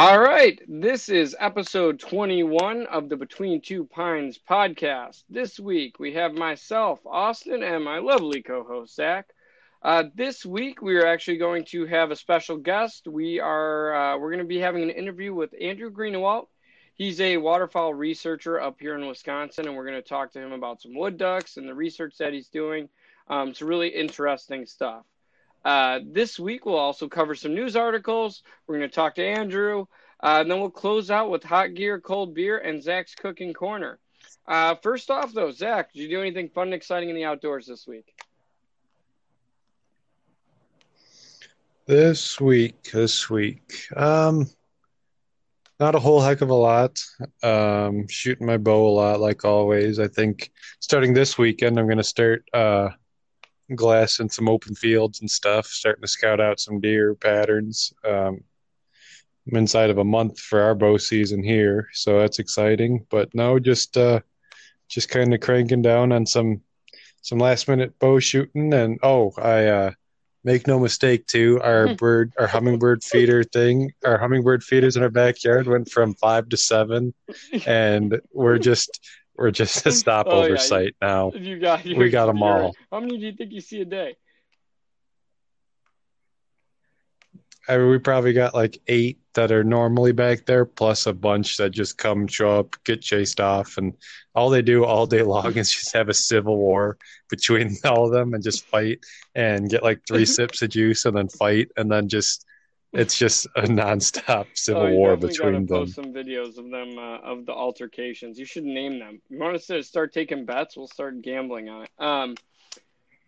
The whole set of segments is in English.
All right, this is episode 21 of the Between Two Pines podcast. This week we have myself, Austin, and my lovely co host, Zach. Uh, this week we are actually going to have a special guest. We are uh, we're going to be having an interview with Andrew Greenewalt. He's a waterfowl researcher up here in Wisconsin, and we're going to talk to him about some wood ducks and the research that he's doing. Um, it's really interesting stuff. Uh, this week, we'll also cover some news articles. We're going to talk to Andrew. Uh, and then we'll close out with hot gear, cold beer, and Zach's cooking corner. Uh, first off, though, Zach, did you do anything fun and exciting in the outdoors this week? This week, this week, um, not a whole heck of a lot. Um, shooting my bow a lot, like always. I think starting this weekend, I'm going to start uh, glassing some open fields and stuff, starting to scout out some deer patterns. Um, I'm inside of a month for our bow season here, so that's exciting. But no, just uh, just kind of cranking down on some some last minute bow shooting, and oh, I uh, make no mistake too, our bird, our hummingbird feeder thing, our hummingbird feeders in our backyard went from five to seven, and we're just we're just a stopover oh, yeah. site now. You got we got them all. How many do you think you see a day? I mean, we probably got like eight that are normally back there, plus a bunch that just come, show up, get chased off, and all they do all day long is just have a civil war between all of them and just fight and get like three sips of juice and then fight and then just it's just a nonstop civil oh, war between them. Post some videos of them uh, of the altercations. You should name them. You want us to start taking bets? We'll start gambling on it. Um,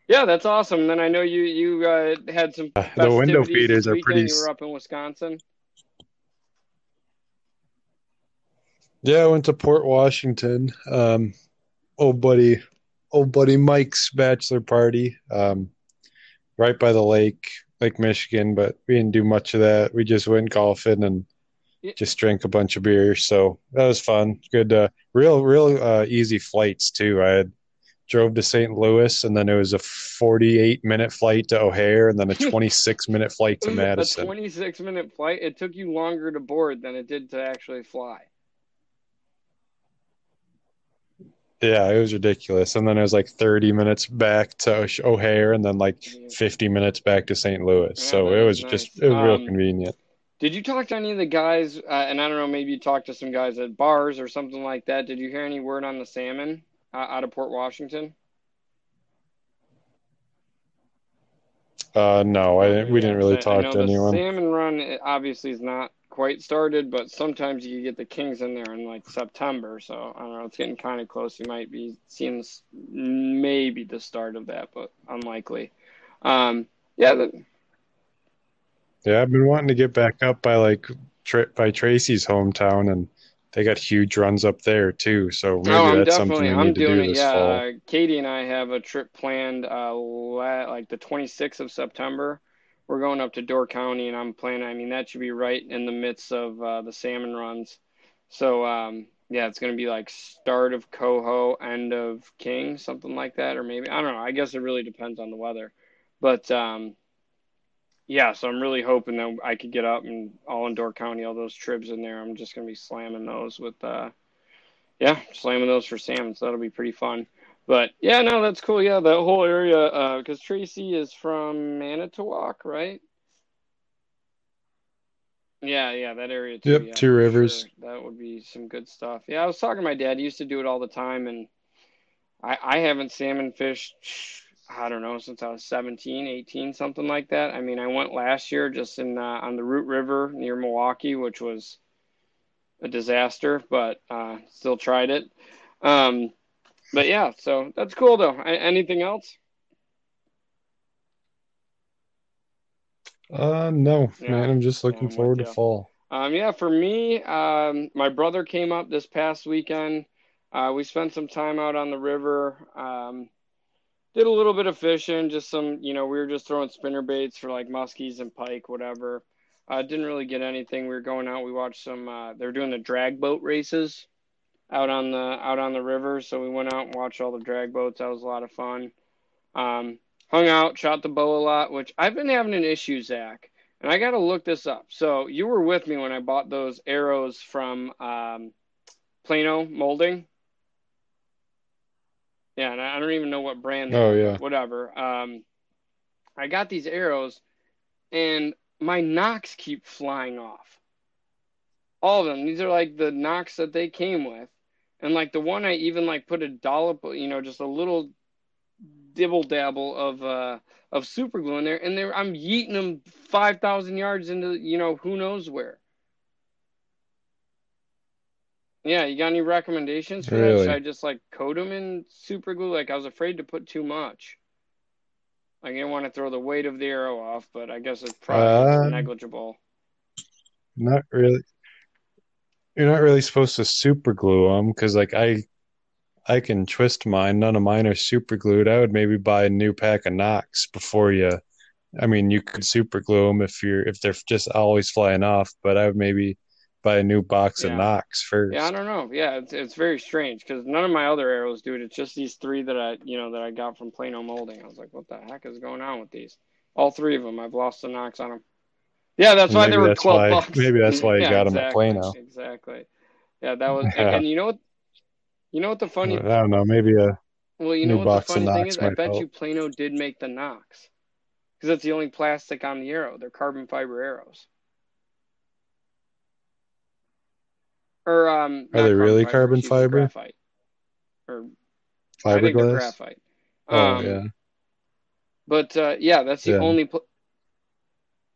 yeah, that's awesome. Then I know you you uh, had some. Uh, the window feeders are pretty. You were up in Wisconsin. Yeah, I went to Port Washington. Um, old buddy, old buddy Mike's bachelor party. Um, right by the lake, Lake Michigan. But we didn't do much of that. We just went golfing and just drank a bunch of beer. So that was fun. Good, uh, real, real uh, easy flights too. I had drove to St. Louis, and then it was a 48 minute flight to O'Hare, and then a 26 minute flight to Madison. A 26 minute flight. It took you longer to board than it did to actually fly. Yeah, it was ridiculous. And then it was like 30 minutes back to O'Hare, and then like 50 minutes back to St. Louis. Yeah, so it was nice. just it was um, real convenient. Did you talk to any of the guys? Uh, and I don't know, maybe you talked to some guys at bars or something like that. Did you hear any word on the salmon? uh, out of Port Washington? Uh, no, I we didn't really talk to anyone. Salmon run obviously is not quite started, but sometimes you get the Kings in there in like September. So I don't know, it's getting kind of close. You might be seeing maybe the start of that, but unlikely. Um, yeah. The... yeah, I've been wanting to get back up by like by Tracy's hometown and they got huge runs up there too. So maybe oh, that's something we I'm need to do this yeah, fall. Uh, Katie and I have a trip planned uh, like the 26th of September. We're going up to Door County, and I'm planning. I mean, that should be right in the midst of uh, the salmon runs. So um, yeah, it's going to be like start of coho, end of king, something like that, or maybe I don't know. I guess it really depends on the weather, but um, yeah, so I'm really hoping that I could get up and all in Door County, all those tribs in there. I'm just gonna be slamming those with, uh, yeah, slamming those for salmon. So that'll be pretty fun. But yeah, no, that's cool. Yeah, that whole area, because uh, Tracy is from Manitowoc, right? Yeah, yeah, that area too. Yep, yeah, Two Rivers. Sure. That would be some good stuff. Yeah, I was talking to my dad. He used to do it all the time, and I I haven't salmon fished I don't know, since I was 17, 18, something like that. I mean, I went last year just in uh, on the Root River near Milwaukee, which was a disaster, but uh, still tried it. Um, but yeah, so that's cool though. Anything else? Uh, no, yeah. man. I'm just looking yeah, forward to fall. Um, yeah, for me, um, my brother came up this past weekend. Uh, we spent some time out on the river. Um, did a little bit of fishing, just some, you know, we were just throwing spinner baits for like muskies and pike, whatever. Uh, didn't really get anything. We were going out. We watched some. Uh, they were doing the drag boat races out on the out on the river, so we went out and watched all the drag boats. That was a lot of fun. Um, hung out, shot the bow a lot, which I've been having an issue, Zach. And I got to look this up. So you were with me when I bought those arrows from um, Plano Molding. Yeah, and I don't even know what brand. Oh yeah. Whatever. Um, I got these arrows, and my nocks keep flying off. All of them. These are like the nocks that they came with, and like the one I even like put a dollop, you know, just a little dibble dabble of uh of super glue in there, and there I'm yeeting them five thousand yards into you know who knows where. Yeah, you got any recommendations for that? Should I just like coat them in super glue? Like I was afraid to put too much. Like, I didn't want to throw the weight of the arrow off, but I guess it's probably Um, negligible. Not really. You're not really supposed to super glue them because, like, I I can twist mine. None of mine are super glued. I would maybe buy a new pack of nocks before you. I mean, you could super glue them if you're if they're just always flying off, but I would maybe buy a new box of Yeah. nocks first. Yeah, I don't know. Yeah, it's it's very strange because none of my other arrows do it. It's just these three that I you know that I got from Plano Molding. I was like, what the heck is going on with these? All three of them, I've lost the nocks on them. Yeah, that's And why they were twelve why- bucks. maybe that's why you Yeah, got 'em at exactly, Plano. Exactly. Yeah, that was. And, Yeah. and you know what? You know what the funny? I don't know. Maybe a Well, you know what the funny thing is? I bet help. you Plano did make the nocks, because that's the only plastic on the arrow. They're carbon fiber arrows. Or um, Are they really carbon fiber? Graphite. Or I think they're fiberglass. graphite. Oh Um, yeah. But uh, yeah, that's the Yeah. only. Pl-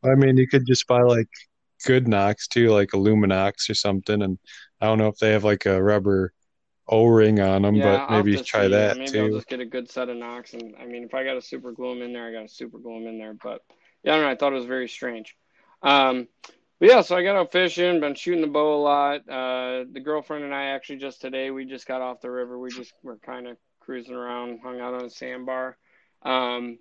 I mean, you could just buy like good nocks too, like Illuminox or something. And I don't know if they have like a rubber O-ring on them, yeah, but maybe to try see. that Maybe I'll just get a good set of nocks, and I mean, if I got a super glue them in there, I got a super glue them in there. But yeah, I don't know. I thought it was very strange. Um, but yeah, so I got out fishing, been shooting the bow a lot. Uh, the girlfriend and I actually just today we just got off the river. We just were kind of cruising around, hung out on a sandbar. Um,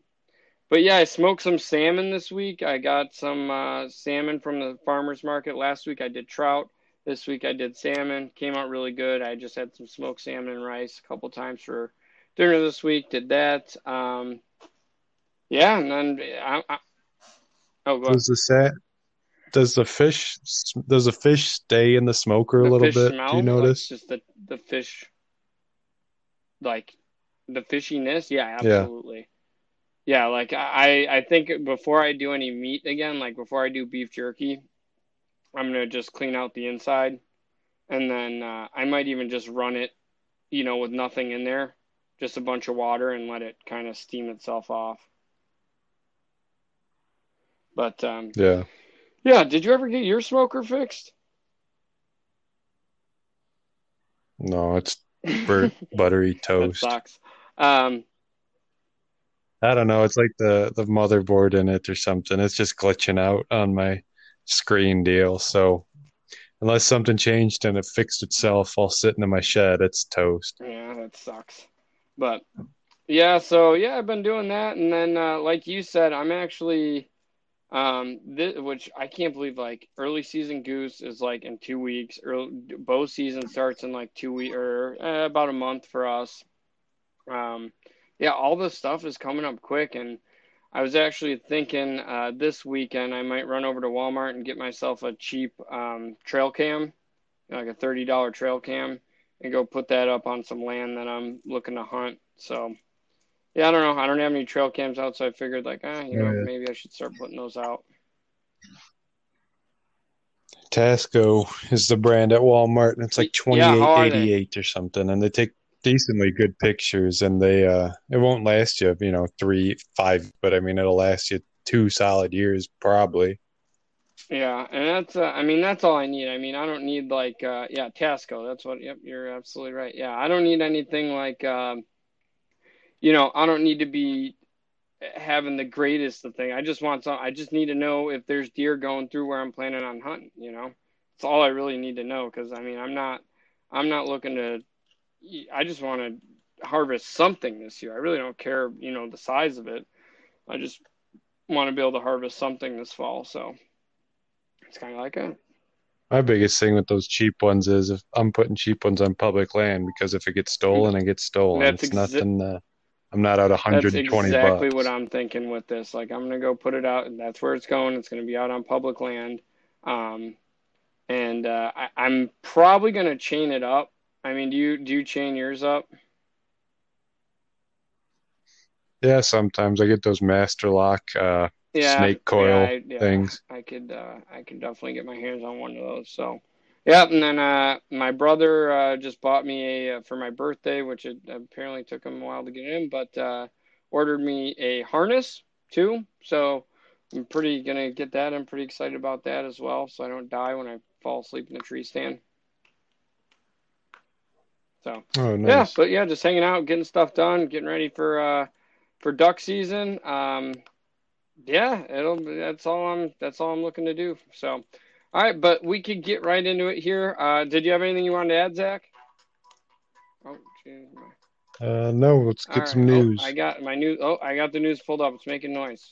but yeah, I smoked some salmon this week. I got some uh, salmon from the farmers market last week. I did trout. This week I did salmon. Came out really good. I just had some smoked salmon and rice a couple times for dinner this week. Did that. Um, yeah, and then I, I, oh. Does the sat does the fish does the fish stay in the smoker a The little bit? smell, Do you like, notice? just the the fish, like the fishiness. Yeah, Yeah. absolutely. Yeah, like I I think before I do any meat again, like before I do beef jerky, I'm gonna just clean out the inside, and then uh, I might even just run it, you know, with nothing in there, just a bunch of water, and let it kind of steam itself off. But um, Yeah. yeah, did you ever get your smoker fixed? No, it's burnt buttery toast. Um, I don't know. It's like the the motherboard in it or something. It's just glitching out on my screen deal. So unless something changed and it fixed itself while sitting in my shed, it's toast. Yeah, that sucks. But yeah, so yeah, I've been doing that, and then uh, like you said, I'm actually, um, this, which I can't believe, like early season goose is like in two weeks. Early bow season starts in like two weeks or uh, about a month for us. Um, yeah, all this stuff is coming up quick, and I was actually thinking uh, this weekend I might run over to Walmart and get myself a cheap um, trail cam, like a thirty dollar trail cam and go put that up on some land that I'm looking to hunt. So, yeah, I don't know. I don't have any trail cams out, so I figured like, ah, you know, yeah. maybe I should start putting those out. Tasco is the brand at Walmart, and it's like Yeah, how are they? 2888 or something, and they take decently good pictures, and they uh, it won't last you, you know, three, five, but I mean, it'll last you two solid years probably. Yeah, and that's uh, I mean that's all I need. I mean I don't need like uh, yeah Tasco. That's what. Yep, you're absolutely right. Yeah, I don't need anything like um, you know I don't need to be having the greatest of thing. I just want some. I just need to know if there's deer going through where I'm planning on hunting. You know, it's all I really need to know because I mean I'm not I'm not looking to. I just want to harvest something this year. I really don't care you know the size of it. I just want to be able to harvest something this fall. So. It's kind of like a My biggest thing with those cheap ones is if I'm putting cheap ones on public land because if it gets stolen, it gets stolen. That's It's exa- nothing. I'm not out 120 That's exactly bucks. what I'm thinking with this. Like I'm gonna go put it out, and that's where it's going. It's gonna be out on public land, um, and uh, I, I'm probably gonna chain it up. I mean, do you do you chain yours up? Yeah, sometimes I get those master lock uh, Yeah, snake coil yeah, I, yeah, things. I could uh, I could definitely get my hands on one of those. So, yeah, and then uh, my brother uh, just bought me a uh, for my birthday, which it apparently took him a while to get in, but uh, ordered me a harness too. So I'm pretty gonna get that. I'm pretty excited about that as well, so I don't die when I fall asleep in the tree stand. So Oh, yeah, but yeah, just hanging out, getting stuff done, getting ready for uh, for duck season. Um, yeah, it'll. That's all I'm. That's all I'm looking to do. So, all right, but we could get right into it here. Uh, did you have anything you wanted to add, Zach? Oh, geez. Uh, no, let's All get right. some Oh, news. I got my news. Oh, I got the news pulled up. It's making noise.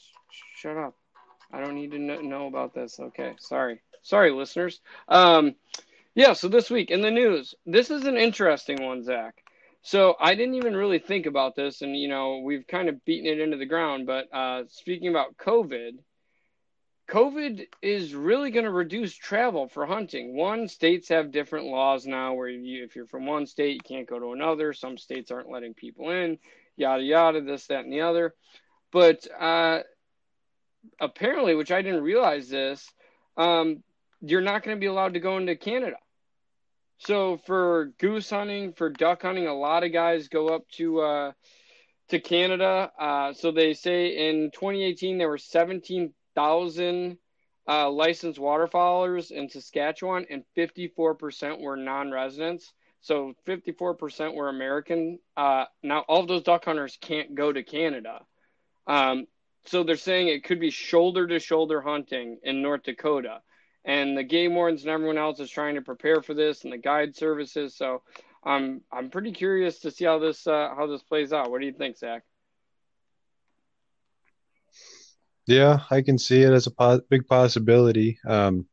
Shut up. I don't need to know about this. Okay, sorry. Sorry, listeners. Um, yeah. So this week in the news, this is an interesting one, Zach. So I didn't even really think about this, and you know we've kind of beaten it into the ground. But uh, speaking about COVID, COVID is really going to reduce travel for hunting. One, states have different laws now where you, if you're from one state, you can't go to another. Some states aren't letting people in, yada, yada, this, that, and the other. But uh, apparently, which I didn't realize this, um, you're not going to be allowed to go into Canada. So for goose hunting, for duck hunting, a lot of guys go up to uh, to Canada. Uh, so they say in 2018 there were 17,000 uh, licensed waterfowlers in Saskatchewan, and 54% were non-residents. So 54% were American. Uh, now all of those duck hunters can't go to Canada. Um, so they're saying it could be shoulder to shoulder hunting in North Dakota and the game wardens and everyone else is trying to prepare for this and the guide services so i'm i'm pretty curious to see how this uh, how this plays out what do you think zach Yeah, I can see it as a big possibility. Um,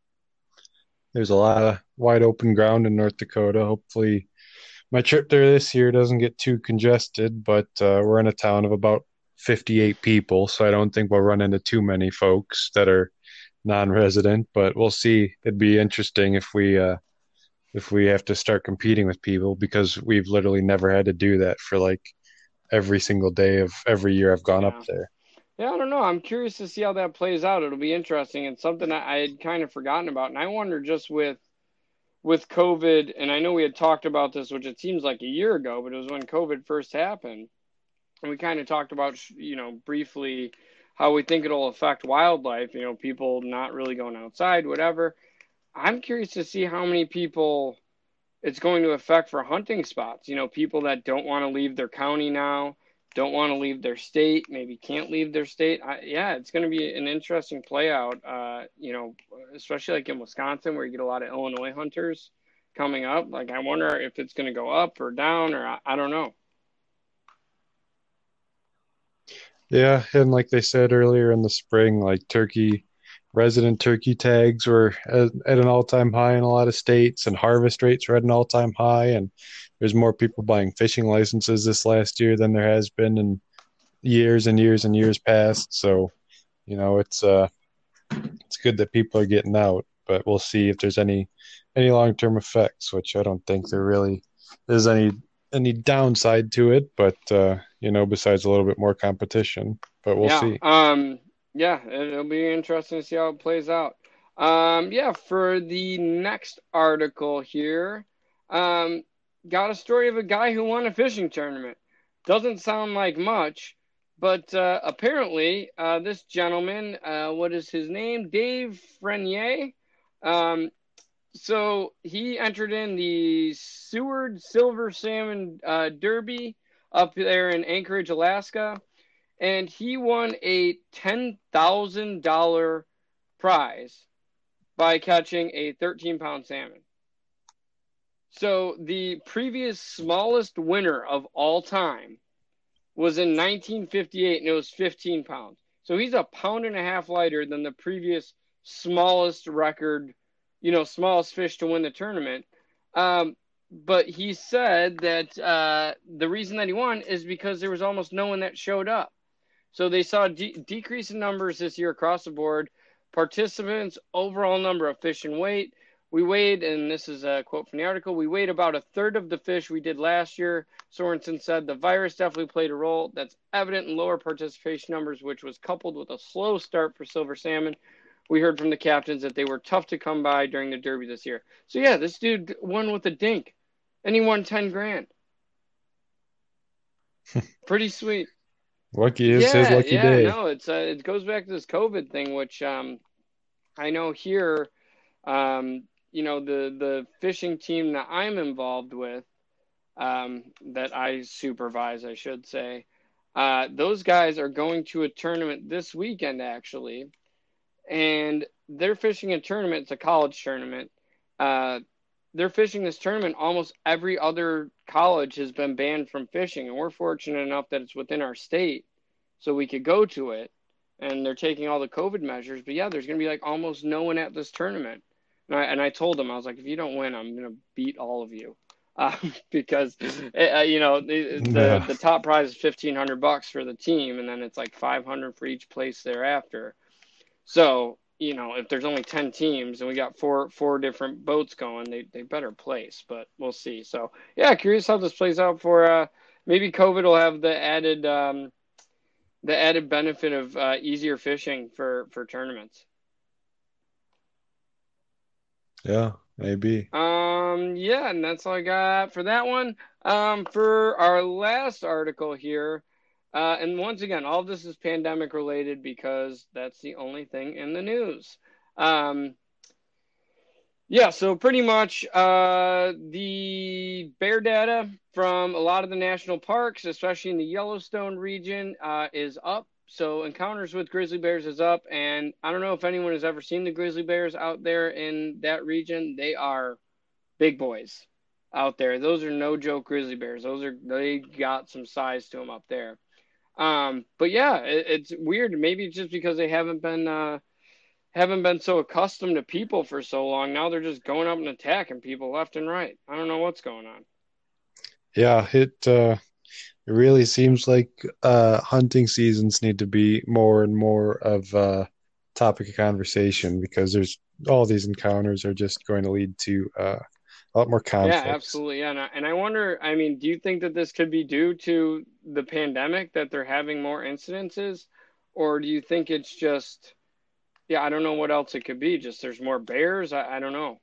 there's a lot of wide open ground in North Dakota. Hopefully, my trip there this year doesn't get too congested, but uh, we're in a town of about 58 people, so I don't think we'll run into too many folks that are non-resident, but we'll see. It'd be interesting if we uh, if we have to start competing with people because we've literally never had to do that for like every single day of every year I've gone Yeah. up there. yeah i don't know i'm curious to see how that plays out it'll be interesting it's something i, I had kind of forgotten about and i wonder just with with covid and i know we had talked about this which it seems like a year ago but it was when covid first happened and we kind of talked about you know briefly how we think it'll affect wildlife you know people not really going outside whatever. I'm curious to see how many people it's going to affect for hunting spots you know people that don't want to leave their county now don't want to leave their state maybe can't leave their state. I, yeah it's going to be an interesting play out uh, you know especially like in wisconsin where you get a lot of illinois hunters coming up. Like i wonder if it's going to go up or down or I, I don't know Yeah, and like they said earlier in the spring, like turkey, resident turkey tags were at, at an all-time high in a lot of states, and harvest rates were at an all-time high, and there's more people buying fishing licenses this last year than there has been in years and years and years past. So, you know, it's uh it's good that people are getting out, but we'll see if there's any any long-term effects, which I don't think there really is any any downside to it, but uh, you know, besides a little bit more competition. But we'll yeah. see. Um, yeah, it, it'll be interesting to see how it plays out. Um, yeah, for the next article here, um, got a story of a guy who won a fishing tournament. Doesn't sound like much, but uh, apparently, uh, this gentleman, uh, what is his name? Dave Frenier. Um, so he entered in the Seward Silver Salmon uh, Derby up there in Anchorage, Alaska, and he won a ten thousand dollar prize by catching a thirteen pound salmon. So the previous smallest winner of all time was in 1958, and it was 15 pounds. So he's a pound and a half lighter than the previous smallest record, you know, smallest fish to win the tournament. Um, but he said that uh, the reason that he won is because there was almost no one that showed up. So they saw a de- decrease in numbers this year across the board. Participants, overall number of fish and weight. We weighed, and this is a quote from the article, we weighed about a third of the fish we did last year. Sorensen said the virus definitely played a role. That's evident in lower participation numbers, which was coupled with a slow start for silver salmon. We heard from the captains that they were tough to come by during the Derby this year. So, yeah, this dude won with a dink, and he won 10 grand. Pretty sweet. Lucky is yeah, his lucky yeah, day. no, it's uh, it goes back to this COVID thing, which um, I know here, um, you know, the the fishing team that I'm involved with, um, that I supervise, I should say, uh, those guys are going to a tournament this weekend actually, and they're fishing a tournament. It's a college tournament. Uh, they're fishing this tournament. Almost every other college has been banned from fishing, and we're fortunate enough that it's within our state, so we could go to it. And they're taking all the COVID measures. But yeah, there's going to be like almost no one at this tournament. And I, and I told them, I was like, if you don't win, I'm going to beat all of you. Uh, because uh, you know the, the, Yeah. the top prize is fifteen hundred bucks for the team, and then it's like five hundred for each place thereafter. So you know if there's only ten teams and we got four four different boats going, they they better place. But we'll see. So yeah, curious how this plays out for uh, maybe COVID will have the added um, the added benefit of uh, easier fishing for for tournaments. Yeah, maybe. Um, yeah, and that's all I got for that one. Um, for our last article here, uh, and once again, all this is pandemic related because that's the only thing in the news. Um, yeah, so pretty much uh, the bear data from a lot of the national parks, especially in the Yellowstone region, uh, is up. So encounters with grizzly bears is up, and I don't know if anyone has ever seen the grizzly bears out there in that region. They are big boys out there. Those are no joke grizzly bears. Those are they got some size to them up there. Um, but yeah, it, it's weird. Maybe just because they haven't been uh, haven't been so accustomed to people for so long. Now they're just going up and attacking people left and right. I don't know what's going on. Yeah, it uh it really seems like uh hunting seasons need to be more and more of a topic of conversation because there's all these encounters are just going to lead to uh a lot more conflicts. Yeah, absolutely. Yeah, and I, and I wonder. I mean, do you think that this could be due to the pandemic that they're having more incidences, or do you think it's just, yeah, I don't know what else it could be. Just there's more bears. I, I don't know.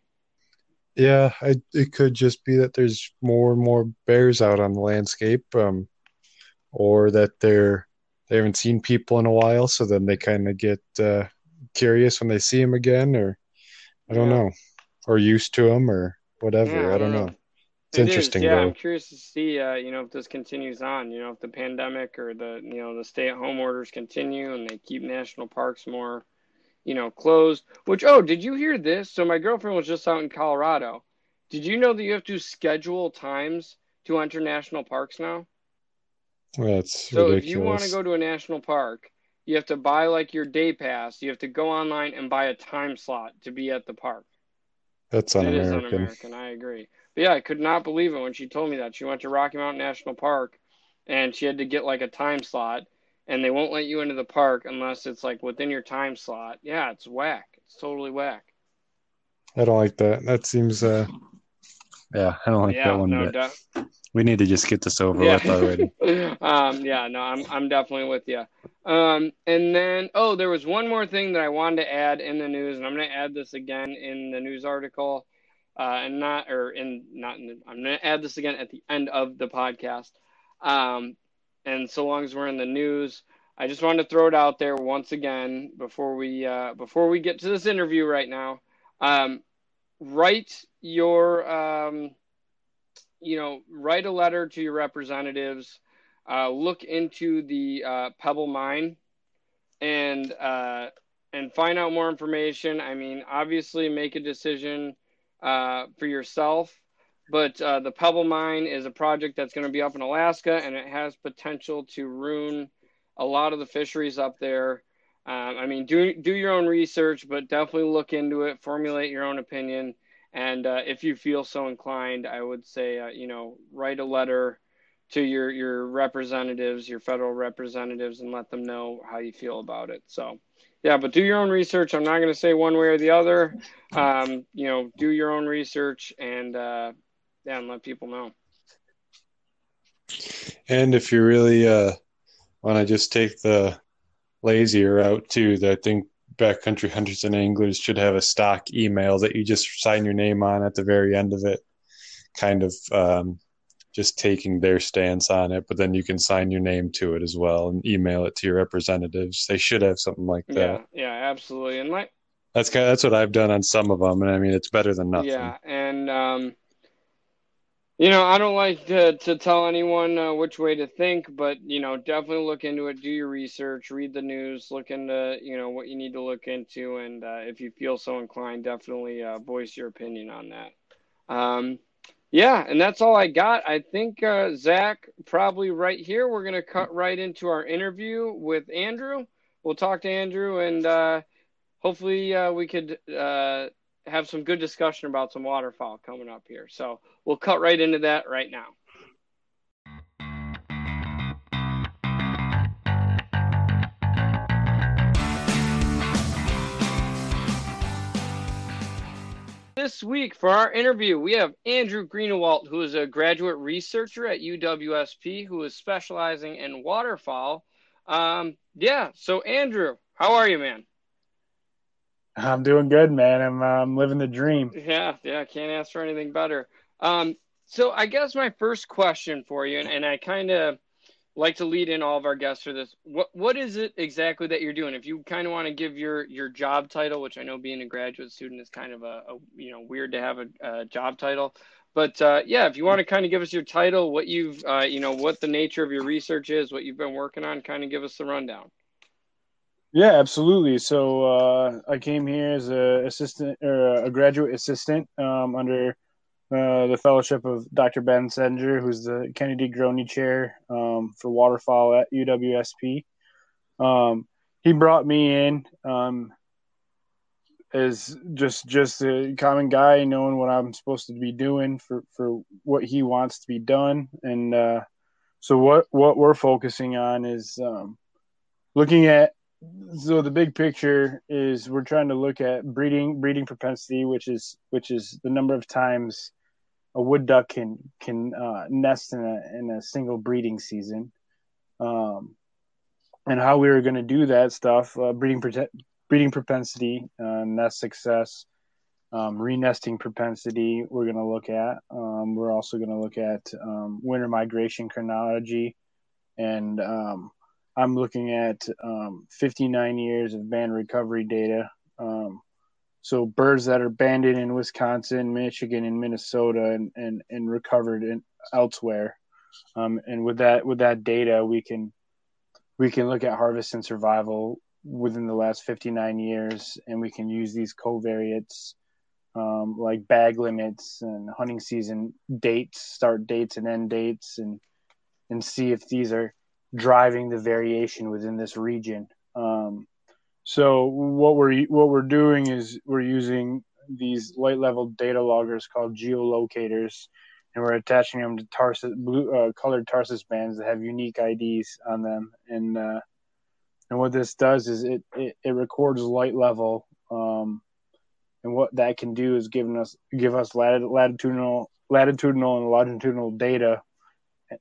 Yeah, I, it could just be that there's more and more bears out on the landscape, um, or that they're they haven't seen people in a while, so then they kind of get uh, curious when they see them again, or I don't Yeah. know, or used to them, or whatever. Yeah, I don't know. It's It is, interesting yeah. though. I'm curious to see, uh, you know, if this continues on. You know, if the pandemic or the, you know, the stay-at-home orders continue and they keep national parks more, you know, closed. Which, oh, did you hear this? So my girlfriend was just out in Colorado. Did you know that you have to schedule times to enter national parks now? That's So if you want to go to a national park, you have to buy like your day pass. You have to go online and buy a time slot to be at the park. That's It is un-American. un-American. I agree. But yeah, I could not believe it when she told me that. She went to Rocky Mountain National Park and she had to get like a time slot and they won't let you into the park unless it's like within your time slot. Yeah, it's whack. It's totally whack. I don't like that. That seems uh yeah, I don't like yeah, that one no bit. We need to just get this over Yeah. with already. um, yeah, no, I'm I'm definitely with you. Um, and then oh, there was one more thing that I wanted to add in the news, and I'm going to add this again in the news article, uh, and not or in not in the, I'm going to add this again at the end of the podcast. Um, and so long as we're in the news, I just wanted to throw it out there once again before we uh, before we get to this interview right now. Um, write your um, you know, write a letter to your representatives, uh, look into the uh, Pebble Mine, and uh, and find out more information. I mean, obviously, make a decision uh, for yourself. But uh, the Pebble Mine is a project that's going to be up in Alaska, and it has potential to ruin a lot of the fisheries up there. Um, I mean, do do your own research, but definitely look into it, formulate your own opinion, And uh, if you feel so inclined, I would say, uh, you know, write a letter to your your representatives, your federal representatives, and let them know how you feel about it. So, yeah, but do your own research. I'm not going to say one way or the other. Um, you know, do your own research and uh, yeah, and let people know. And if you really uh, want to just take the lazier route too, that I think backcountry hunters and anglers should have a stock email that you just sign your name on at the very end of it, kind of um, just taking their stance on it. But then you can sign your name to it as well and email it to your representatives. They should have something like that. Yeah, yeah, absolutely. And like that's kind of, that's what I've done on some of them, and I mean it's better than nothing. Yeah, and um, you know, I don't like to, to tell anyone uh, which way to think, but you know, definitely look into it. Do your research, read the news, look into you know what you need to look into, and uh, if you feel so inclined, definitely uh, voice your opinion on that. Um, yeah, and that's all I got. I think uh, Zach probably right here. We're gonna cut right into our interview with Andrew. We'll talk to Andrew, and uh, hopefully uh, we could have some good discussion about some waterfowl coming up here. So we'll cut right into that right now. This week for our interview, we have Andrew Greenewalt, who is a graduate researcher at UWSP, who is specializing in waterfowl. Um, yeah, so Andrew, how are you, man? I'm doing good, man. I'm I'm living the dream. Yeah, yeah, can't ask for anything better. Um, so I guess my first question for you, and, and I kind of like to lead in all of our guests for this. What what is it exactly that you're doing? If you kind of want to give your your job title, which I know being a graduate student is kind of a, a you know weird to have a, a job title, but uh, yeah, if you want to kind of give us your title, what you've uh, you know what the nature of your research is, what you've been working on, kind of give us the rundown. Yeah, absolutely. So uh, I came here as a assistant or a graduate assistant um, under uh, the fellowship of Dr. Ben Sedinger, who's the Kennedy Grohne Chair um, for waterfowl at UWSP. Um, he brought me in um, as just just a common guy, knowing what I'm supposed to be doing for, for what he wants to be done, and uh, so what what we're focusing on is um, looking at so the big picture is we're trying to look at breeding breeding propensity, which is which is the number of times a wood duck can can uh, nest in a in a single breeding season, um, and how we were going to do that stuff. Uh, breeding breeding propensity, uh, nest success, um, renesting propensity. We're going to look at. Um, we're also going to look at um, winter migration chronology, and um, I'm looking at um, 59 years of band recovery data. Um, so birds that are banded in Wisconsin, Michigan, and Minnesota, and and, and recovered in, elsewhere. Um, and with that with that data, we can we can look at harvest and survival within the last 59 years, and we can use these covariates um, like bag limits and hunting season dates, start dates and end dates, and and see if these are driving the variation within this region. Um, so what we're what we're doing is we're using these light level data loggers called geolocators, and we're attaching them to tarsus blue uh, colored tarsus bands that have unique IDs on them. And uh, and what this does is it it, it records light level. Um, and what that can do is giving us give us latitudinal latitudinal and longitudinal data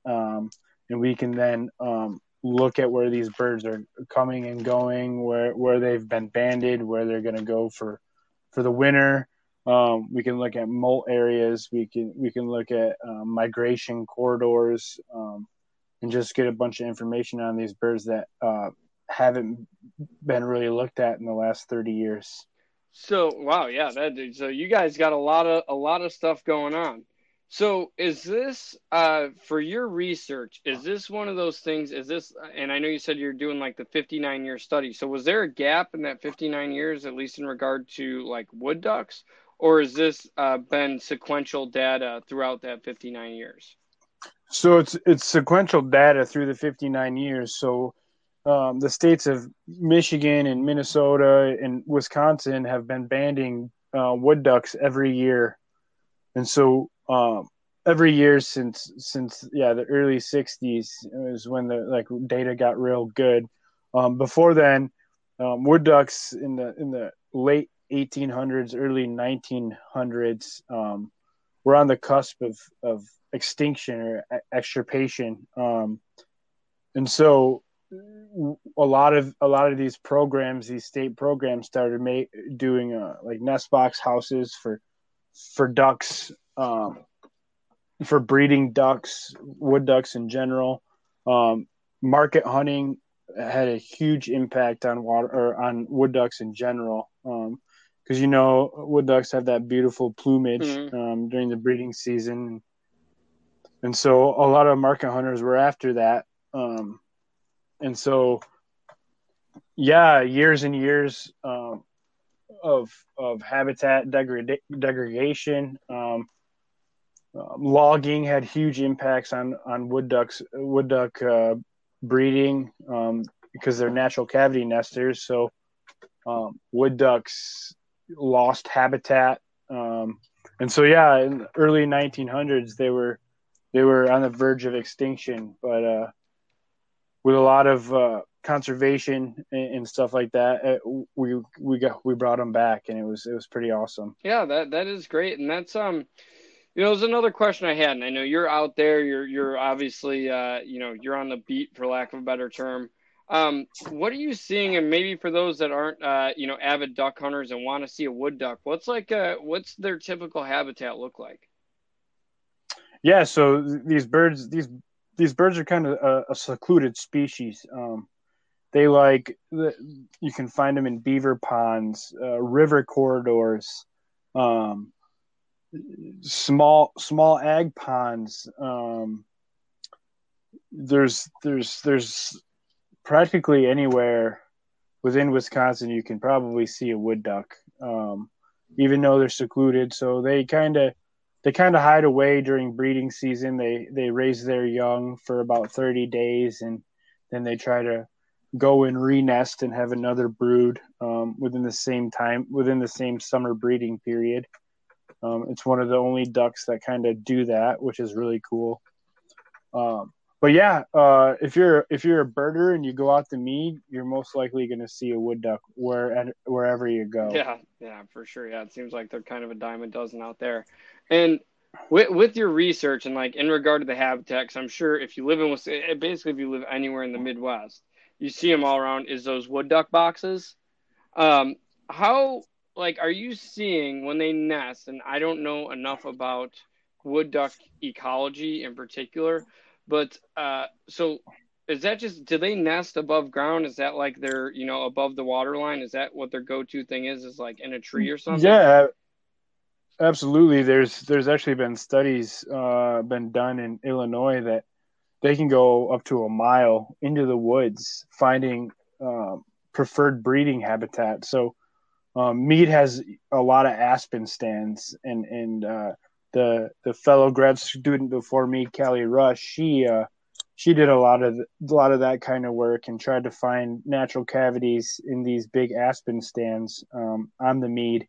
um, and we can then um, look at where these birds are coming and going, where where they've been banded, where they're going to go for for the winter. Um, we can look at molt areas. We can we can look at um, migration corridors, um, and just get a bunch of information on these birds that uh, haven't been really looked at in the last thirty years. So wow, yeah, that so you guys got a lot of a lot of stuff going on. So is this uh, for your research? Is this one of those things? Is this? And I know you said you're doing like the 59 year study. So was there a gap in that 59 years, at least in regard to like wood ducks, or has this uh, been sequential data throughout that 59 years? So it's it's sequential data through the 59 years. So um, the states of Michigan and Minnesota and Wisconsin have been banding uh, wood ducks every year and so um, every year since since yeah the early '60s was when the like data got real good. Um, before then, um, wood ducks in the in the late 1800s, early 1900s um, were on the cusp of of extinction or extirpation. Um, and so a lot of a lot of these programs, these state programs, started ma- doing uh, like nest box houses for for ducks, um, for breeding ducks, wood ducks in general. Um, market hunting had a huge impact on water or on wood ducks in general. because um, you know wood ducks have that beautiful plumage mm-hmm. um, during the breeding season, and so a lot of market hunters were after that. Um, and so, yeah, years and years um, of of habitat degrad- degradation. Um, um, logging had huge impacts on on wood ducks, wood duck uh, breeding um, because they're natural cavity nesters. So um, wood ducks lost habitat, um, and so yeah, in early 1900s they were they were on the verge of extinction, but uh, with a lot of uh, conservation and, and, stuff like that, uh, we we got we brought them back, and it was it was pretty awesome. Yeah, that that is great, and that's um. You know, there's another question I had, and I know you're out there. You're you're obviously, uh, you know, you're on the beat, for lack of a better term. Um, what are you seeing? And maybe for those that aren't, uh, you know, avid duck hunters and want to see a wood duck, what's like, uh, what's their typical habitat look like? Yeah, so these birds, these these birds are kind of a, a secluded species. Um, they like you can find them in beaver ponds, uh, river corridors, um, small small ag ponds. Um, there's there's there's practically anywhere within Wisconsin you can probably see a wood duck, um, even though they're secluded. So they kind of they kind of hide away during breeding season. They they raise their young for about 30 days, and then they try to go and re-nest and have another brood um, within the same time within the same summer breeding period. Um, it's one of the only ducks that kind of do that, which is really cool. Um, but yeah, uh, if you're if you're a birder and you go out to Mead, you're most likely going to see a wood duck where wherever you go. Yeah, yeah, for sure. Yeah, it seems like they're kind of a dime a dozen out there. And with, with your research and like in regard to the habitats, I'm sure if you live in eh, basically if you live anywhere in the Midwest, you see them all around. Is those wood duck boxes? Um, how like are you seeing when they nest? And I don't know enough about wood duck ecology in particular, but uh, so is that just do they nest above ground? Is that like they're you know above the water line? Is that what their go to thing is? Is like in a tree or something? Yeah, Absolutely. There's there's actually been studies uh, been done in Illinois that they can go up to a mile into the woods finding um, preferred breeding habitat. So um, Mead has a lot of aspen stands, and and uh, the the fellow grad student before me, Callie Rush, she uh, she did a lot of a lot of that kind of work and tried to find natural cavities in these big aspen stands um, on the Mead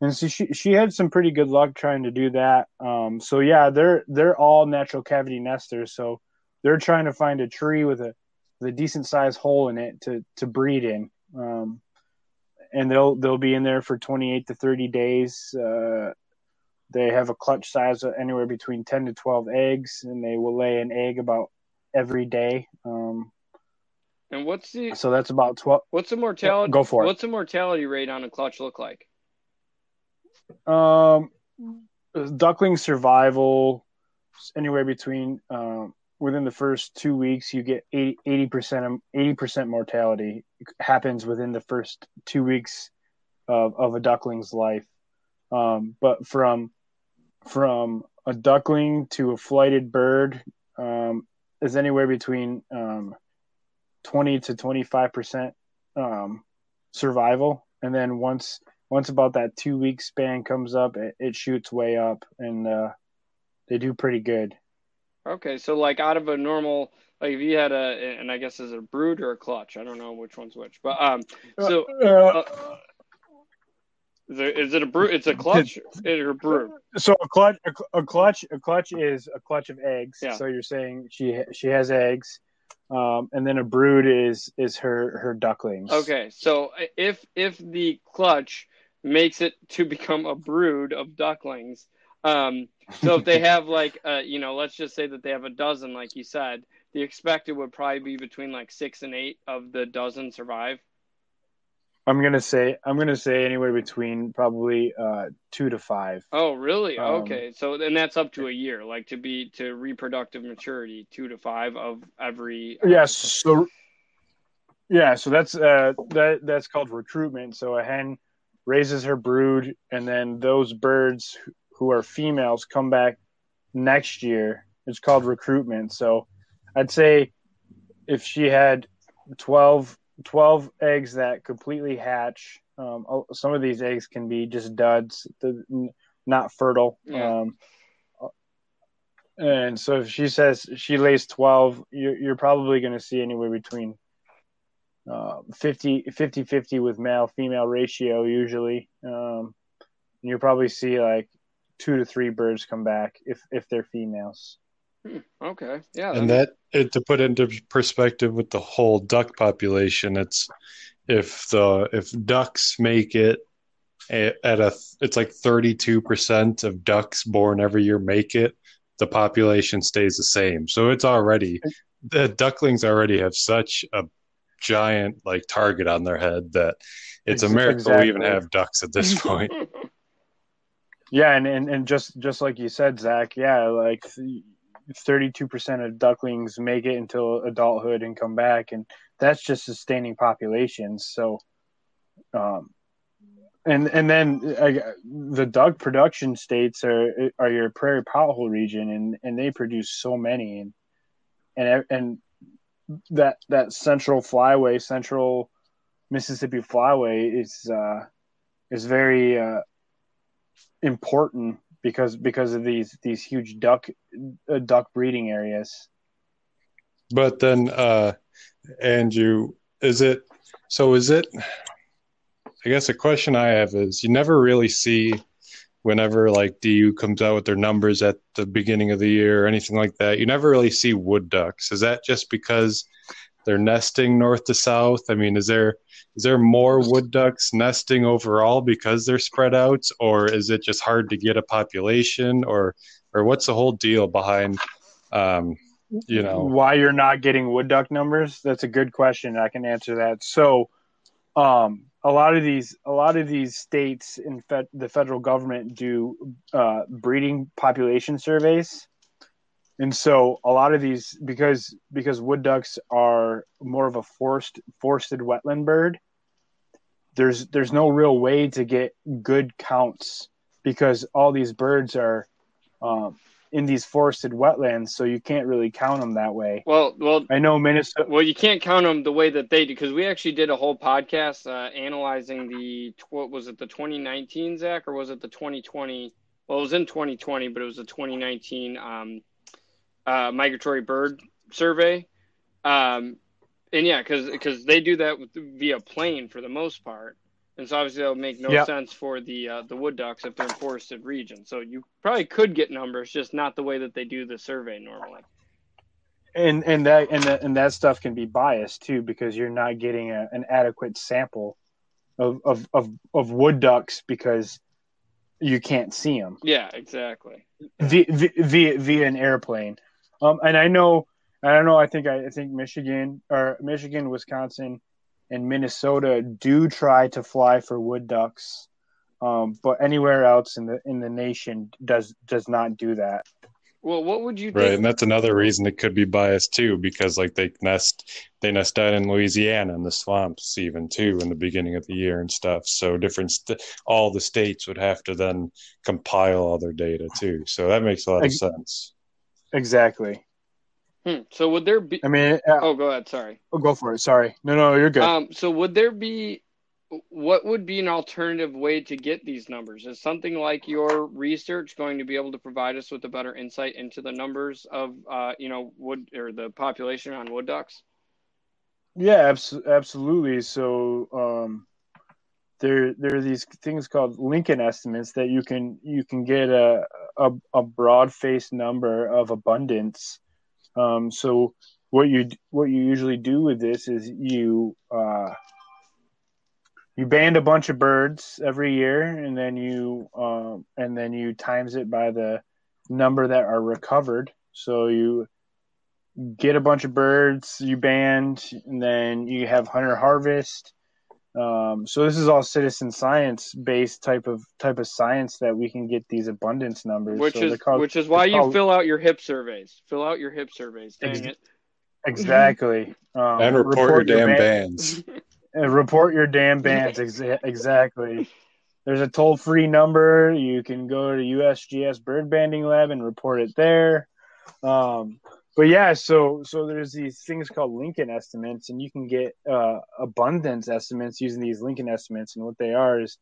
and so she she had some pretty good luck trying to do that. Um, so yeah, they're they're all natural cavity nesters. So they're trying to find a tree with a with a decent sized hole in it to to breed in. Um, and they'll they'll be in there for 28 to 30 days. Uh, they have a clutch size of anywhere between 10 to 12 eggs, and they will lay an egg about every day. Um, and what's the so that's about 12. What's the mortality? Go for it. What's the mortality rate on a clutch look like? Um, duckling survival anywhere between um, within the first two weeks you get 80 percent 80 percent mortality happens within the first two weeks of, of a duckling's life. Um, but from from a duckling to a flighted bird um, is anywhere between um, 20 to 25 percent um, survival, and then once once about that two week span comes up, it, it shoots way up, and uh, they do pretty good. Okay, so like out of a normal, like if you had a, and I guess is a brood or a clutch, I don't know which one's which, but um, so. Uh, uh, Is it, is it a brood? It's a clutch or a brood? So a clutch, a, a clutch, a clutch is a clutch of eggs. Yeah. So you're saying she she has eggs, um, and then a brood is is her her ducklings. Okay, so if if the clutch makes it to become a brood of ducklings, um, so if they have like uh, you know, let's just say that they have a dozen, like you said, the expected would probably be between like six and eight of the dozen survive. I'm gonna say I'm gonna say anywhere between probably uh, two to five. Oh, really? Um, okay, so then that's up to a year, like to be to reproductive maturity, two to five of every. uh, Yes. So yeah, so that's uh, that that's called recruitment. So a hen raises her brood, and then those birds who are females come back next year. It's called recruitment. So I'd say if she had 12, 12 eggs that completely hatch, um, oh, some of these eggs can be just duds, the, not fertile. Yeah. Um, and so if she says she lays 12, you're, you're probably going to see anywhere between uh, 50, 50 50 with male female ratio usually. Um, you'll probably see like two to three birds come back if, if they're females. Hmm, okay, yeah, and that it, to put into perspective with the whole duck population it's if the if ducks make it at a it's like 32% of ducks born every year make it the population stays the same. So it's already the ducklings already have such a giant like target on their head that it's a Ex- miracle we even have ducks at this point Yeah, and, and, and just just like you said, Zach, yeah, like thirty two percent of ducklings make it until adulthood and come back, and that's just sustaining populations. So, um, and and then I, the duck production states are are your prairie pothole region, and and they produce so many, and and and that that central flyway, central Mississippi flyway is uh, is very uh, important because because of these these huge duck uh, duck breeding areas. But then, uh, Andrew, is it so? Is it? I guess a question I have is you never really see whenever like DU comes out with their numbers at the beginning of the year or anything like that. You never really see wood ducks. Is that just because they're nesting north to south? I mean, is there is there more wood ducks nesting overall because they're spread out, or is it just hard to get a population, or or what's the whole deal behind? Um, you know, why you're not getting wood duck numbers? That's a good question. I can answer that. So, um, a lot of these a lot of these states and fed, the federal government do uh, breeding population surveys, and so a lot of these because because wood ducks are more of a forced forested wetland bird. There's there's no real way to get good counts because all these birds are um, in these forested wetlands, so you can't really count them that way. well, well, I know Minnesota. Well, you can't count them the way that they do because we actually did a whole podcast uh, analyzing the what was it the 2019 Zach or was it the 2020? Well, it was in 2020, but it was the 2019 um, uh, migratory bird survey. Um, and yeah, because they do that with, via plane for the most part, and so obviously that would make no Yep. sense for the uh, the wood ducks if they're in forested regions. So you probably could get numbers, just not the way that they do the survey normally. and and that and that and that stuff can be biased too because you're not getting a, an adequate sample of, of of of wood ducks because you can't see them Yeah, exactly. via via, via an airplane. Um, and I know I don't know. I think I, I think Michigan or Michigan, Wisconsin, and Minnesota do try to fly for wood ducks, um, but anywhere else in the in the nation does does not do that. Well, what would you Right, think? and that's another reason it could be biased too, because like they nest, they nest down in Louisiana in the swamps even too in the beginning of the year and stuff. So different, st- all the states would have to then compile all their data too. So that makes a lot of Ex- sense. Exactly. Hmm. So would there be? I mean, uh, Oh, go ahead. Sorry. oh, go for it. Sorry. No, no, you're good. Um. So would there be? What would be an alternative way to get these numbers? Is something like your research going to be able to provide us with a better insight into the numbers of, uh, you know, wood or the population on wood ducks? Yeah, abs- absolutely. So, um, there there are these things called Lincoln estimates that you can you can get a a, a broad faced number of abundance. Um, so what you what you usually do with this is you uh, you band a bunch of birds every year, and then you um, and then you times it by the number that are recovered. So you get a bunch of birds, you band, and then you have hunter harvest. Um, so this is all citizen science based type of type of science that we can get these abundance numbers. Which so is called, which is why you called, fill out your hip surveys. Fill out your hip surveys. Dang Ex- it. exactly um, and report, your damn band- bands. and report your damn bands exa- exactly. There's a toll free number. You can go to USGS Bird Banding Lab and report it there. Um, but yeah, so so there's these things called Lincoln estimates, and you can get uh, abundance estimates using these Lincoln estimates. And what they are is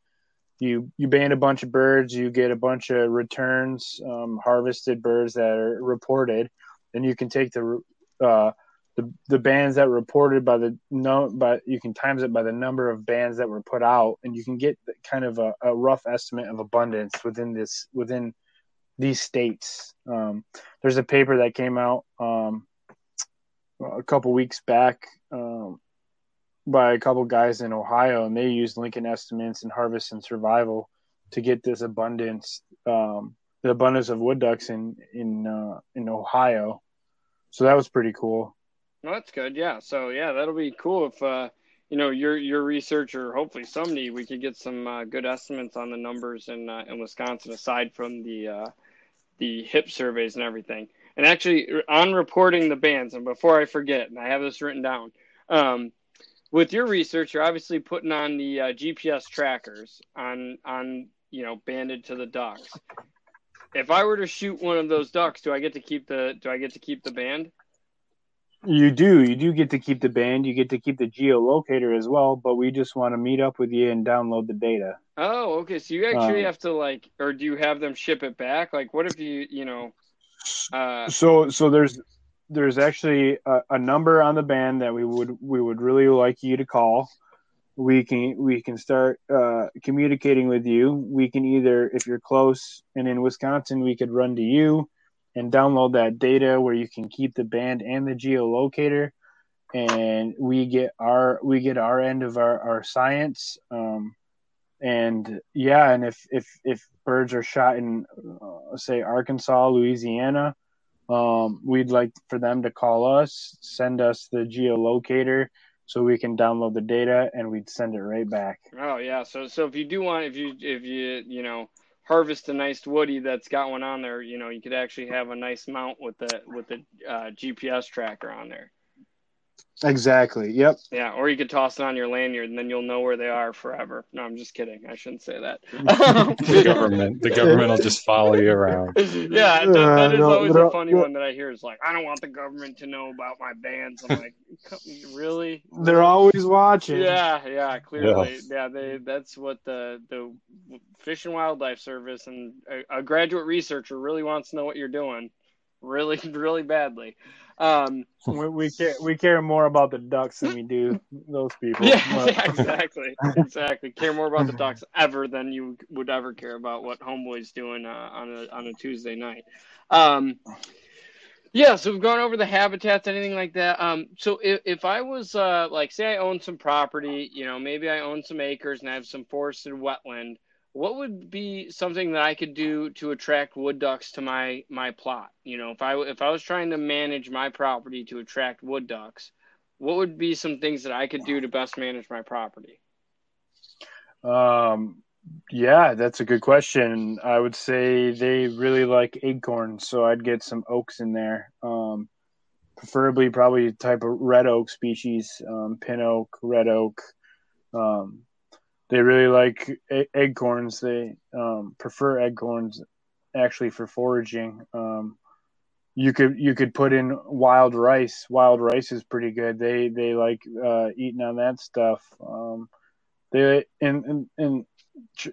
you you band a bunch of birds, you get a bunch of returns, um, harvested birds that are reported, and you can take the uh, the the bands that reported by the no but you can times it by the number of bands that were put out and you can get kind of a, a rough estimate of abundance within this within these states um, there's a paper that came out um, a couple weeks back um, by a couple guys in ohio and they used lincoln estimates and harvest and survival to get this abundance um, the abundance of wood ducks in in uh, in ohio so that was pretty cool Well, that's good. Yeah. So yeah, that'll be cool if uh, you know your your researcher. Hopefully, someday we could get some uh, good estimates on the numbers in uh, in Wisconsin, aside from the uh, the hip surveys and everything. And actually, on reporting the bands, and before I forget, and I have this written down. Um, with your research, you're obviously putting on the uh, GPS trackers on on you know banded to the ducks. If I were to shoot one of those ducks, do I get to keep the do I get to keep the band? You do. You do get to keep the band. You get to keep the geolocator as well. But we just want to meet up with you and download the data. Oh, okay. So you actually Um, have to like, or do you have them ship it back? Like, what if you, you know, uh, So, so there's there's actually a, a number on the band that we would we would really like you to call. We can we can start uh, communicating with you. We can either, if you're close and in Wisconsin, we could run to you and download that data where you can keep the band and the geolocator, and we get our we get our end of our our science. Um, and yeah, and if if if birds are shot in, uh, say Arkansas, Louisiana, um, we'd like for them to call us, send us the geolocator, so we can download the data, and we'd send it right back. oh yeah. So, so if you do want, if you, if you, you know, harvest a nice woody that's got one on there, you know, you could actually have a nice mount with the with the uh, GPS tracker on there. Exactly. Yep. Yeah, or you could toss it on your lanyard, and then you'll know where they are forever. No, I'm just kidding. I shouldn't say that. The government, the government will just follow you around. yeah, that, that Uh, is no, always no, a funny no. one that I hear. Is like, I don't want the government to know about my bands. I'm like, really? They're always watching. Yeah, yeah, clearly, yeah. They that's what the the Fish and Wildlife Service and a, a graduate researcher really wants to know what you're doing, really, really badly. Um, We, we care we care more about the ducks than we do those people. yeah, yeah, exactly, exactly. Care more about the ducks ever than you would ever care about what Homeboy's doing uh, on a on a Tuesday night. Um, yeah, so we've gone over the habitats, anything like that. Um, so if, if I was uh, like, say, I own some property, you know, maybe I own some acres and I have some forested wetland. What would be something that I could do to attract wood ducks to my my plot? You know, if I if I was trying to manage my property to attract wood ducks, what would be some things that I could do to best manage my property? Um, yeah, that's a good question. I would say they really like acorns, so I'd get some oaks in there. Um, preferably probably type of red oak species, um, pin oak, red oak. Um, they really like acorns. They um, prefer acorns actually for foraging. Um, you could you could put in wild rice. Wild rice is pretty good. They they like uh, eating on that stuff. Um, they and, and and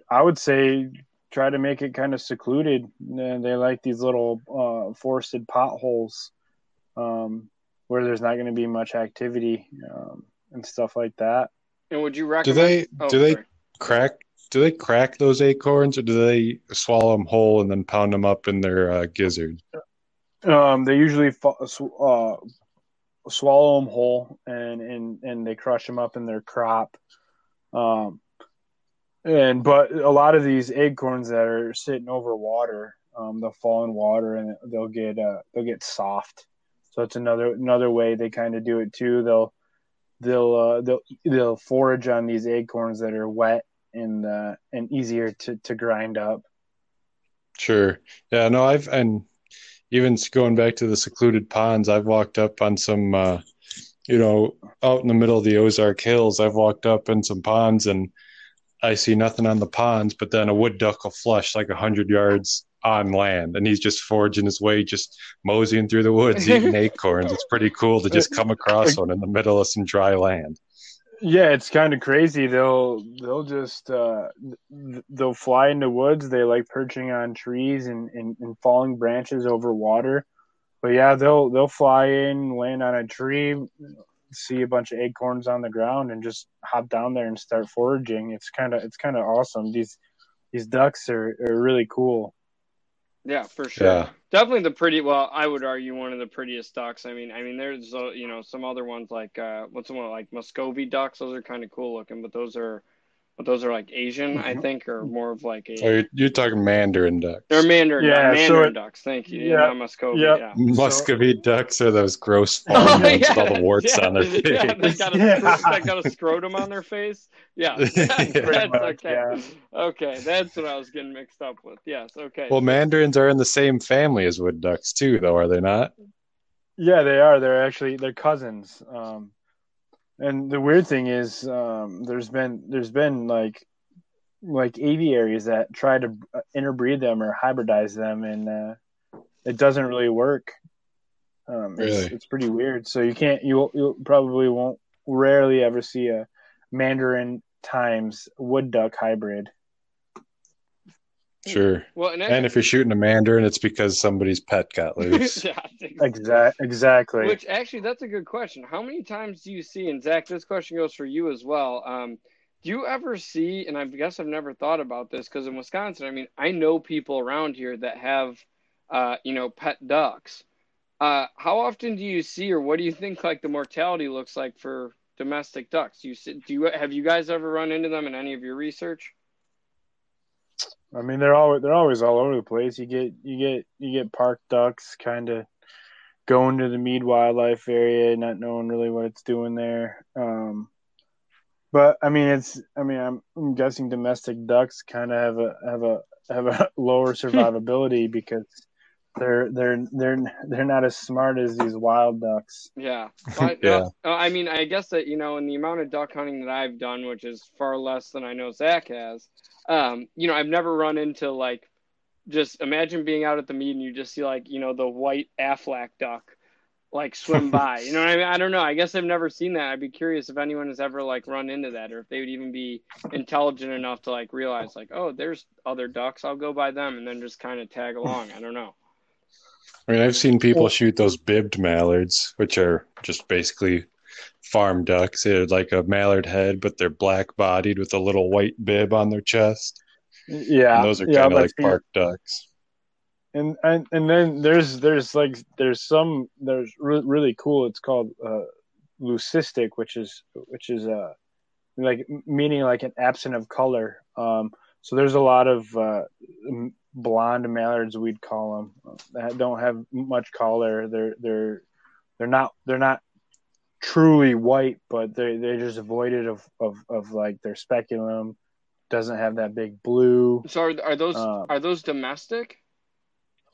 I would say try to make it kind of secluded. They like these little uh, forested potholes um, where there's not going to be much activity um, and stuff like that. And would you Do recommend? they? Oh, do they? sorry. crack? Do they crack those acorns, or do they swallow them whole and then pound them up in their uh, gizzard? Um, they usually uh, swallow them whole, and and and they crush them up in their crop. Um, and but a lot of these acorns that are sitting over water, um, they'll fall in water and they'll get uh, they'll get soft. So it's another another way they kind of do it too. They'll they'll uh, they'll they'll forage on these acorns that are wet and uh, and easier to to grind up. Sure. Yeah. No. I've and even going back to the secluded ponds, I've walked up on some. Uh, you know, out in the middle of the Ozark Hills, I've walked up in some ponds and I see nothing on the ponds, but then a wood duck will flush like a hundred yards on land, and he's just foraging his way, just moseying through the woods, eating acorns. It's pretty cool to just come across one in the middle of some dry land. Yeah, it's kind of crazy. They'll they'll just uh, they'll fly into woods. They like perching on trees and, and, and falling branches over water. But yeah, they'll they'll fly in, land on a tree, see a bunch of acorns on the ground and just hop down there and start foraging. It's kind of it's kind of awesome. These these ducks are, are really cool. Yeah, for sure. Yeah. Definitely the pretty. Well, I would argue one of the prettiest ducks. I mean, I mean, there's uh, you know some other ones like uh, what's the one like Muscovy ducks. Those are kind of cool looking, but those are but those are like Asian, I mm-hmm. think, or more of like a. Oh, you're, you're talking Mandarin ducks. They're Mandarin, yeah, Mandarin so it, ducks. Thank you. Yeah, yeah Muscovy. Yeah, yeah. Muscovy so, ducks are those gross farm oh, ones with all the warts yeah, on their face. Yeah, they got, a, yeah. they got a scrotum on their face. Yeah, that's, okay. Okay, that's what I was getting mixed up with. Yes, okay. Well, Mandarins are in the same family as wood ducks too, though, are they not? Yeah, they are. They're actually they're cousins. Um, and the weird thing is, um, there's been there's been like like aviaries that try to interbreed them or hybridize them, and uh, it doesn't really work. Um, really? it's, it's, pretty weird. So you can't you you probably won't rarely ever see a Mandarin times wood duck hybrid. Sure. Well, and, and, if you're shooting a mandarin, it's because somebody's pet got loose. yeah, exactly. Exactly. Which actually, that's a good question. How many times do you see? And Zach, this question goes for you as well. Um, do you ever see? And I guess I've never thought about this because in Wisconsin, I mean, I know people around here that have, uh, you know, pet ducks. Uh, how often do you see, or what do you think, like the mortality looks like for domestic ducks? Do you see, do you have you guys ever run into them in any of your research? I mean, they're always they're always all over the place. You get you get you get park ducks kind of going to the Mead Wildlife Area, not knowing really what it's doing there. Um, but I mean, it's I mean, I'm, I'm guessing domestic ducks kind of have a have a have a lower survivability because they're they're they're they're not as smart as these wild ducks. Yeah, but, yeah. Uh, I mean, I guess that you know, in the amount of duck hunting that I've done, which is far less than I know Zach has, um, you know, I've never run into like just imagine being out at the Mead and you just see like, you know, the white Aflac duck like swim by. You know what I mean? I don't know. I guess I've never seen that. I'd be curious if anyone has ever like run into that or if they would even be intelligent enough to like realize like, oh, there's other ducks. I'll go by them and then just kind of tag along. I don't know. I mean, I've seen people shoot those bibbed mallards, which are just basically farm ducks. They're like a mallard head, but they're black bodied with a little white bib on their chest. Yeah, and those are yeah, kind of like park ducks. And, and and then there's there's like there's some there's re- really cool. It's called uh, leucistic, which is which is uh like meaning like an absent of color. Um, so there's a lot of uh, blonde mallards we'd call them that don't have much color. They're they're they're not they're not truly white, but they they're just voided of, of of like their speculum doesn't have that big blue. So are, are those um, are those domestic?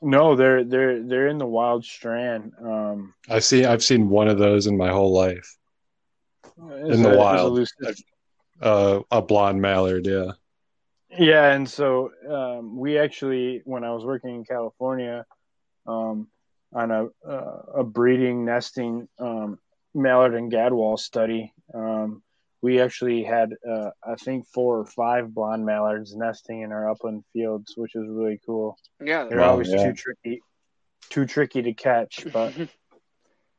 No, they're they're they're in the wild strand. Um, I've seen I've seen one of those in my whole life. In the wild, uh, a blonde mallard, yeah. Yeah, and so um, we actually, when I was working in California, um, on a uh, a breeding nesting um, mallard and gadwall study. Um, we actually had, uh, I think, four or five blonde mallards nesting in our upland fields, which is really cool. Yeah, they're wow, always yeah. too tricky, too tricky to catch. But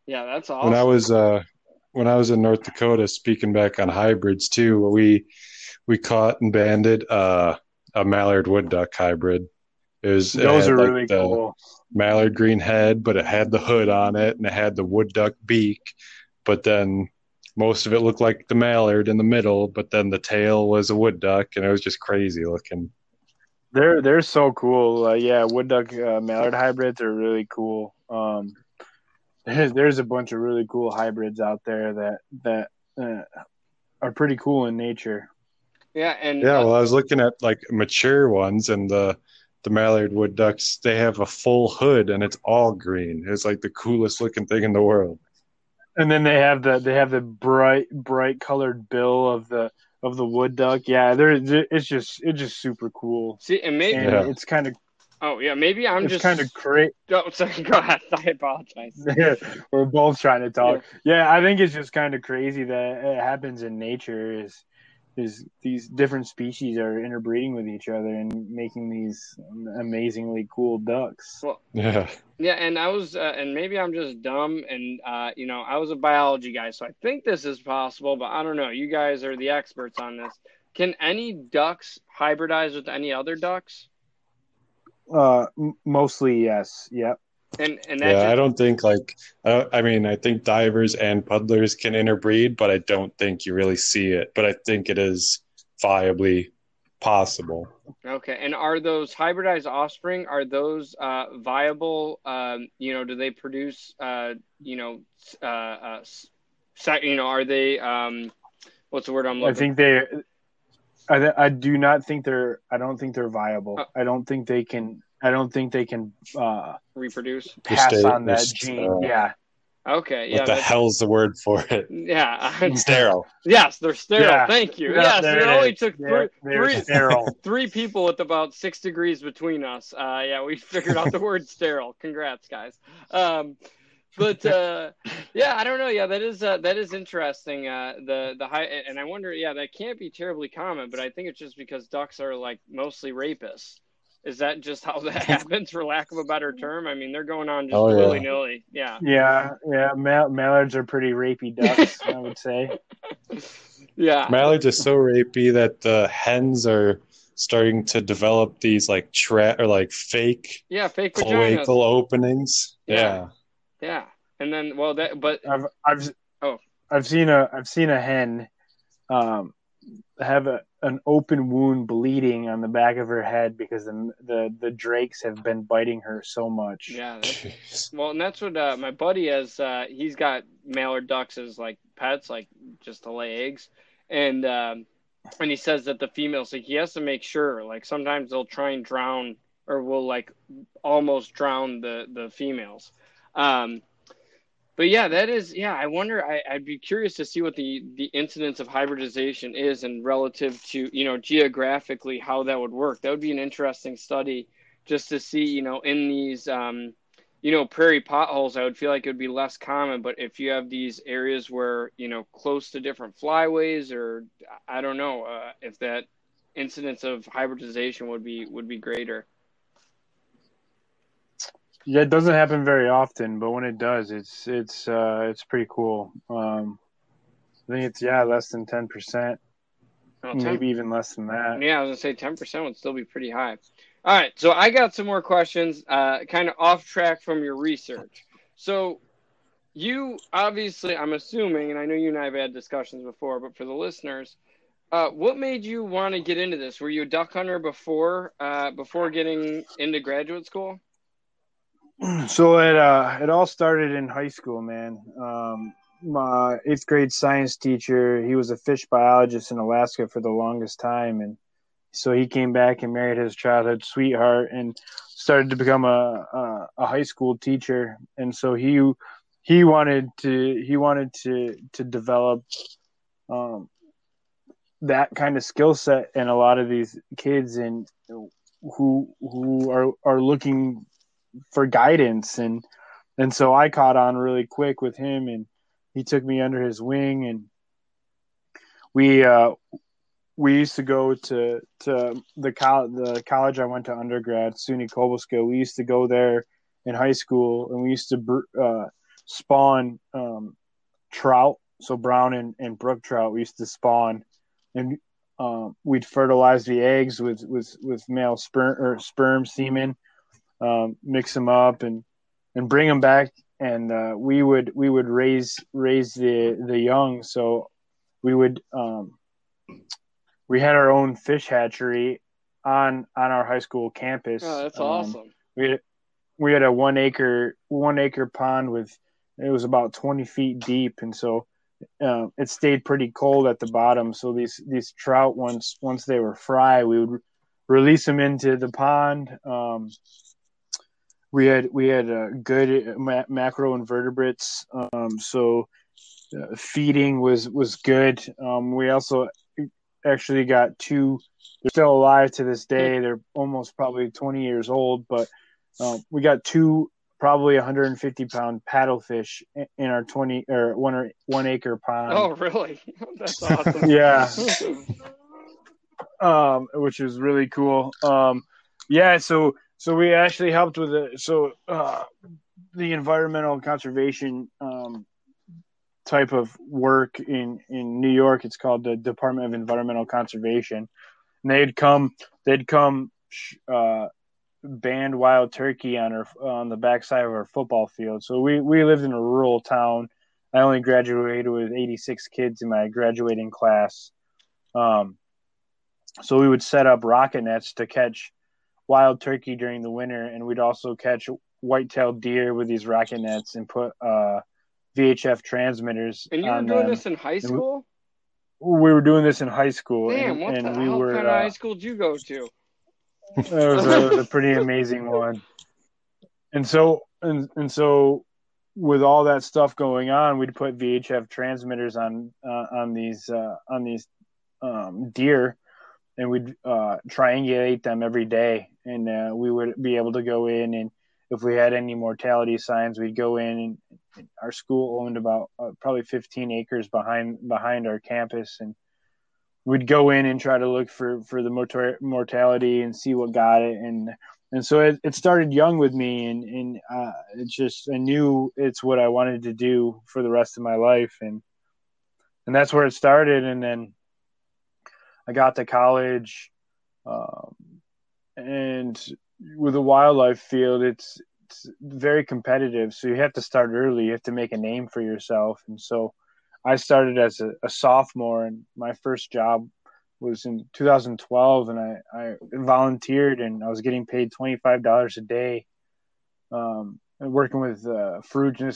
yeah, that's awesome. When I was uh, when I was in North Dakota, speaking back on hybrids too, we we caught and banded uh, a mallard wood duck hybrid. It was it Those had, are like, really cool. Mallard green head, but it had the hood on it and it had the wood duck beak. But then most of it looked like the mallard in the middle, but then the tail was a wood duck, and it was just crazy looking. They're they're so cool. Uh, yeah, wood duck uh, mallard hybrids are really cool. Um, there's there's a bunch of really cool hybrids out there that that uh, are pretty cool in nature. Yeah, and Yeah, uh, well, I was looking at like mature ones, and the the mallard wood ducks they have a full hood, and it's all green. It's like the coolest looking thing in the world. And then they have the they have the bright bright colored bill of the of the wood duck. Yeah, they're it's just it's just super cool. see, and maybe And Yeah. it's kind of oh yeah, maybe I'm it's just kind of crazy. Oh, sorry, go ahead. I apologize. We're both trying to talk. Yeah. I think it's just kind of crazy that it happens in nature. Is is these different species are interbreeding with each other and making these amazingly cool ducks. Yeah, Yeah, and I was, uh, and maybe I'm just dumb, and uh, you know, I was a biology guy, so I think this is possible, but I don't know. You guys are the experts on this. Can any ducks hybridize with any other ducks? Uh, m- mostly yes. Yep. And and that yeah. I don't think like uh, I mean I think divers and puddlers can interbreed, but I don't think you really see it. But I think it is viably possible. okay. And are those hybridized offspring? Are those uh, viable? Um, you know, do they produce? Uh, you know, uh, uh, you know, are they? Um, what's the word I'm looking? I think they. I I do not think they're. I don't think they're viable. Uh, I don't think they can. I don't think they can uh, reproduce. pass Gestate, on that gene. uh, yeah. Okay. Yeah. what the that's- hell's the word for it? Yeah. Sterile. Yes, they're sterile. Yeah. Thank you. Yeah, yes, it it only is. took They're- three, they're three, sterile. three people with about six degrees between us. Uh, yeah, we figured out the word sterile. Congrats, guys. Um, but uh, yeah, I don't know. Yeah, that is uh, that is interesting. Uh, the the high, and I wonder. Yeah, that can't be terribly common, but I think it's just because ducks are like mostly rapists. Is that just how that happens, for lack of a better term? I mean, they're going on just Oh, yeah. willy nilly. Yeah. Yeah, yeah. Mal- mallards are pretty rapey ducks, I would say. Yeah. Mallards are so rapey that the hens are starting to develop these like tra- or like fake Yeah. Fake vaginas. cloacal openings. Yeah. Yeah. Yeah. And then, well, that, but I've I've Oh. I've seen a I've seen a hen um have a, an open wound bleeding on the back of her head because the the, the drakes have been biting her so much. yeah. Well, and that's what uh, my buddy has. Uh, he's got mallard ducks as like pets, like just to lay eggs, and um, and he says that the females, like he has to make sure. Like sometimes they'll try and drown, or will like almost drown the the females. Um, but yeah, that is yeah. I wonder. I, I'd be curious to see what the the incidence of hybridization is, and relative to you know geographically how that would work. That would be an interesting study just to see you know in these um, you know prairie potholes i would feel like it would be less common but if you have these areas where you know close to different flyways or i don't know uh, if that incidence of hybridization would be would be greater Yeah, it doesn't happen very often, but when it does, it's it's uh it's pretty cool. Um I think it's yeah, less than ten percent, 10 maybe even less than that. yeah i was gonna say 10% would still be pretty high. All right so i got some more questions uh, kind of off track from your research. So you obviously i'm assuming and i know you and i have had discussions before but for the listeners uh, what made you want to get into this? Were you a duck hunter before uh, before getting into graduate school So it uh it all started in high school, man. Um my eighth grade science teacher, he was a fish biologist in Alaska for the longest time and so he came back and married his childhood sweetheart and started to become a a, a high school teacher and so he he wanted to he wanted to to develop um that kind of skill set in a lot of these kids and who who are are looking for guidance. And and so I caught on really quick with him and he took me under his wing. And we uh we used to go to to the college the college I went to undergrad SUNY Cobleskill we used to go there in high school and we used to uh spawn um trout. So brown and, and brook trout we used to spawn and um, we'd fertilize the eggs with with with male sperm or sperm semen, um, mix them up and and bring them back, and uh, we would we would raise raise the the young. So we would um, we had our own fish hatchery on on our high school campus. Oh, that's Um, awesome. we had we had a one acre one acre pond with it was about 20 feet deep and so uh, it stayed pretty cold at the bottom so these these trout once once they were fry we would release them into the pond um, we had we had uh, good ma- macro invertebrates um, so uh, feeding was was good um, we also actually got two they're still alive to this day they're almost probably 20 years old but um, we got two probably 150 pound paddlefish in- our 20 or one or one acre pond. oh, really? That's awesome. Yeah, um, which is really cool. Um, yeah, so so we actually helped with it. So uh, the environmental conservation um, type of work in in New York, it's called the Department of Environmental Conservation, and they'd come they'd come. Uh, banned wild turkey on our on the backside of our football field. So we we lived in a rural town. I only graduated with 86 kids in my graduating class. Um, so we would set up rocket nets to catch wild turkey during the winter, and we'd also catch white-tailed deer with these rocket nets and put uh, VHF transmitters and you were doing them. this in high school? We were doing this in high school, Damn, and, what and the we hell were. kind of uh, high school did you go to? it was a, a pretty amazing one. And so and and so with all that stuff going on, we'd put VHF transmitters on uh, on these uh, on these um, deer, and we'd uh, triangulate them every day, and uh, we would be able to go in and if we had any mortality signs, we'd go in and our school owned about uh, probably 15 acres behind behind our campus. And we'd go in and try to look for for the mortar- mortality and see what got it. And and so it, it started young with me and and uh, it's just I knew it's what I wanted to do for the rest of my life. And and that's where it started. And then I got to college um, and with the wildlife field it's it's very competitive. So you have to start early. You have to make a name for yourself. And so I started as a, a sophomore, and my first job was in 2012, and I, I volunteered, and I was getting paid $25 a day, um, working with uh,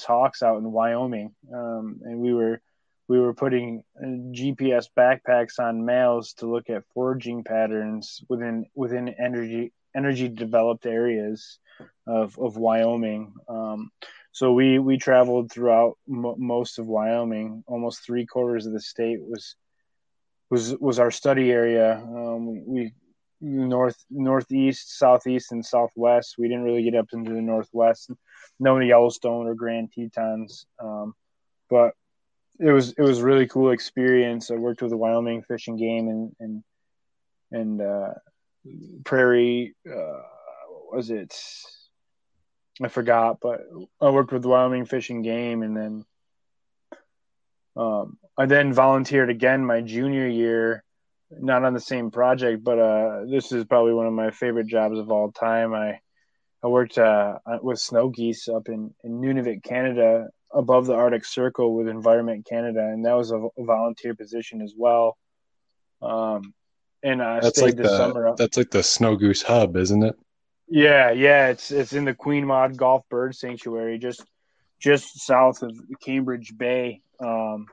hawks out in Wyoming, um, and we were we were putting uh, GPS backpacks on males to look at foraging patterns within within energy energy developed areas of of Wyoming. Um, so we we traveled throughout m- most of Wyoming. Almost three quarters of the state was was was our study area. Um, we north northeast, southeast, and southwest. We didn't really get up into the northwest. No Yellowstone or Grand Tetons, um, but it was it was a really cool experience. I worked with the Wyoming Fish and Game and and and uh, Prairie. Uh, what was it? I forgot, but I worked with Wyoming Fish and Game, and then um, I then volunteered again my junior year, not on the same project, but uh, this is probably one of my favorite jobs of all time. I I worked uh, with snow geese up in, in Nunavut, Canada, above the Arctic Circle with Environment Canada, and that was a, a volunteer position as well. Um, and I That's stayed like this the summer. up- that's like the Snow Goose Hub, isn't it? yeah, yeah, it's it's in the Queen Maud Gulf Bird Sanctuary, just just south of Cambridge Bay. Um,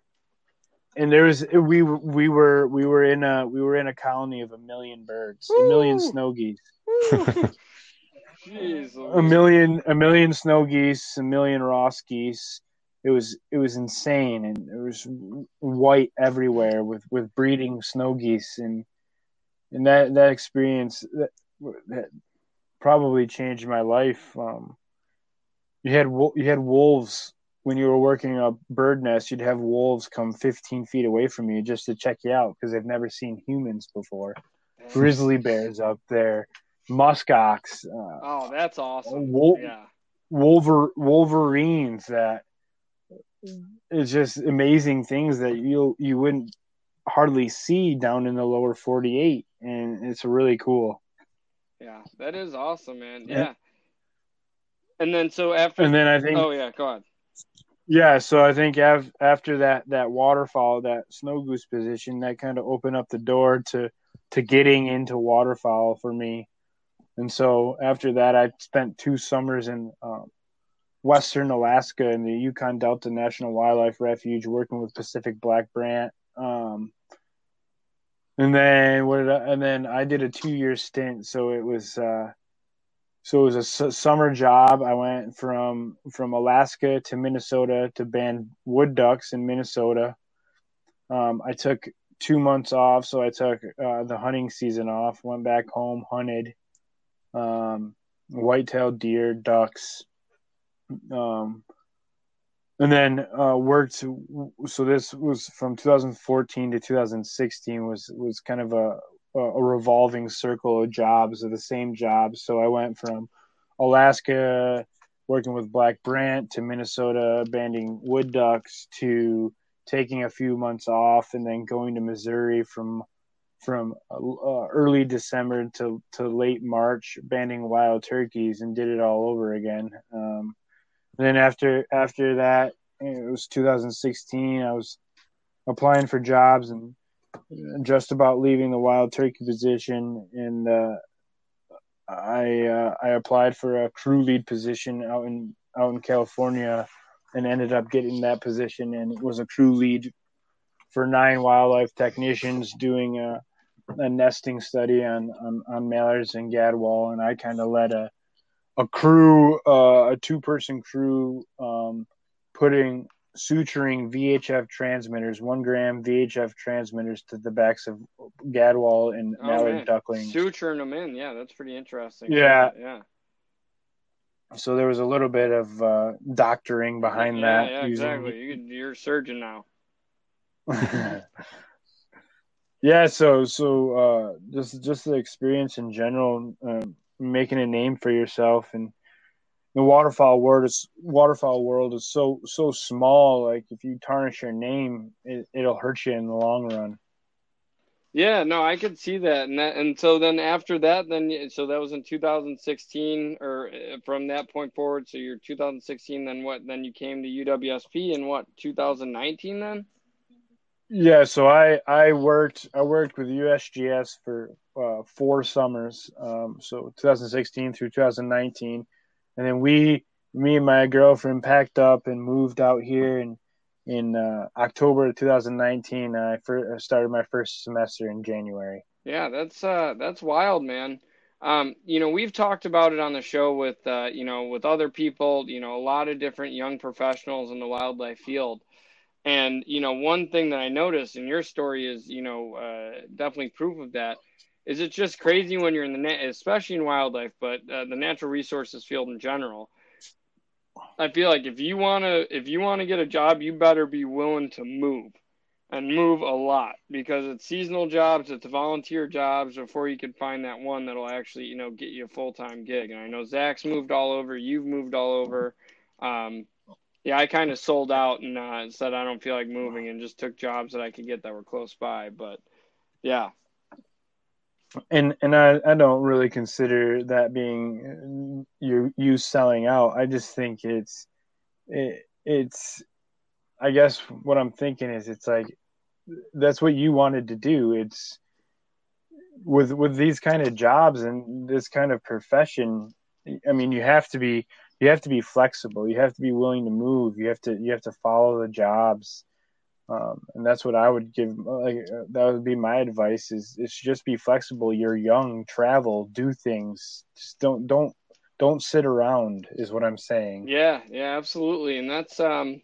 and there was we we were we were in a we were in a colony of a million birds, a million snow geese, Jeez, a million a million snow geese, a million Ross geese. It was it was insane, and there was white everywhere with with breeding snow geese, and and that that experience that, that probably changed my life. Um, you had you had wolves when you were working a bird nest. You'd have wolves come 15 feet away from you just to check you out because they've never seen humans before. Grizzly bears up there, muskox, uh, Oh, that's awesome. Wol- Yeah. wolver wolverines that it's just amazing things that you you wouldn't hardly see down in the lower 48 and it's really cool. Yeah that is awesome man. Yeah. And then so after and then i think oh yeah go on. Yeah so i think av- after that that waterfowl that snow goose position that kind of opened up the door to to getting into waterfowl for me. And so after that i spent two summers in um, western alaska and the yukon delta national wildlife refuge working with pacific black brant um, and then what did I, and then I did a two year stint. So it was uh, so it was a summer job. I went from from Alaska to Minnesota to band wood ducks in Minnesota. Um, I took two months off, so I took uh, the hunting season off. Went back home, hunted um, white-tailed deer, ducks, um, and then uh, worked. So this was from 2014 to 2016. Was was kind of a a revolving circle of jobs of the same jobs. So I went from Alaska working with Black Brant to Minnesota banding wood ducks to taking a few months off and then going to Missouri from from uh, early December to to late March banding wild turkeys and did it all over again. Um, and then after after that, it was 2016. I was applying for jobs and just about leaving the wild turkey position, and uh, I uh, I applied for a crew lead position out in out in California, and ended up getting that position. And it was a crew lead for nine wildlife technicians doing a, a nesting study on, on on mallards and gadwall, and I kind of led a a crew, uh, a two person crew, um, putting suturing VHF transmitters, one gram VHF transmitters to the backs of gadwall and Oh, mallard ducklings. Suturing them in, yeah, that's pretty interesting. Yeah. yeah, So there was a little bit of uh, doctoring behind yeah, that. Yeah, using- exactly. You, you're a surgeon now. yeah, so so uh, just just the experience in general, um, making a name for yourself, and the waterfowl world is waterfowl world is so so small. Like if you tarnish your name, it, it'll hurt you in the long run. Yeah, no, I could see that, and that, and so then after that, then so that was in 2016, or uh, from that point forward. So you're 2016, then what? Then you came to UWSP in what 2019 then? Yeah, so I I worked I worked with USGS for uh, four summers, um, so 2016 through 2019, and then we me and my girlfriend packed up and moved out here in in uh, October of 2019. I first started my first semester in January. Yeah, that's uh that's wild, man. Um, you know, we've talked about it on the show with uh, you know, with other people, you know, a lot of different young professionals in the wildlife field. And, you know, one thing that I noticed in your story is, you know, uh, definitely proof of that. Is it's just crazy when you're in the net, especially in wildlife, but uh, the natural resources field in general. I feel like if you want to if you want to get a job, you better be willing to move and move a lot because it's seasonal jobs, it's volunteer jobs before you can find that one that'll actually, you know, get you a full time gig. And I know Zach's moved all over, you've moved all over. Um, yeah, I kind of sold out and uh, said I don't feel like moving and just took jobs that I could get that were close by. But yeah, And and I, I don't really consider that being you you selling out. I just think it's it, it's I guess what I'm thinking is it's like that's what you wanted to do. It's with with these kind of jobs and this kind of profession. I mean, you have to be you have to be flexible. You have to be willing to move. You have to you have to follow the jobs. Um, and that's what I would give. Like uh, that would be my advice: is is just be flexible. You're young, travel, do things. Just don't don't don't sit around. Is what I'm saying. yeah, yeah, absolutely. And that's um,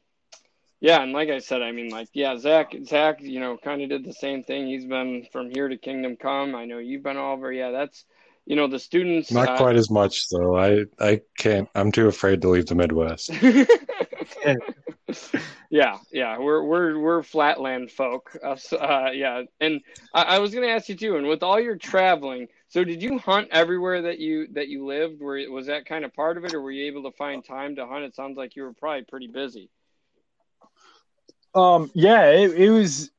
yeah, and like I said, I mean, like yeah, Zach, Zach, you know, kind of did the same thing. He's been from here to Kingdom Come. I know you've been all over. Yeah, that's you know the students. Not uh, quite as much though. I I can't. I'm too afraid to leave the Midwest. yeah, yeah, we're we're we're flatland folk. Us, uh, yeah, and I, I was gonna ask you too. And with all your traveling, so did you hunt everywhere that you that you lived? Were was that kind of part of it, or were you able to find time to hunt? It sounds like you were probably pretty busy. Um, yeah, it, it was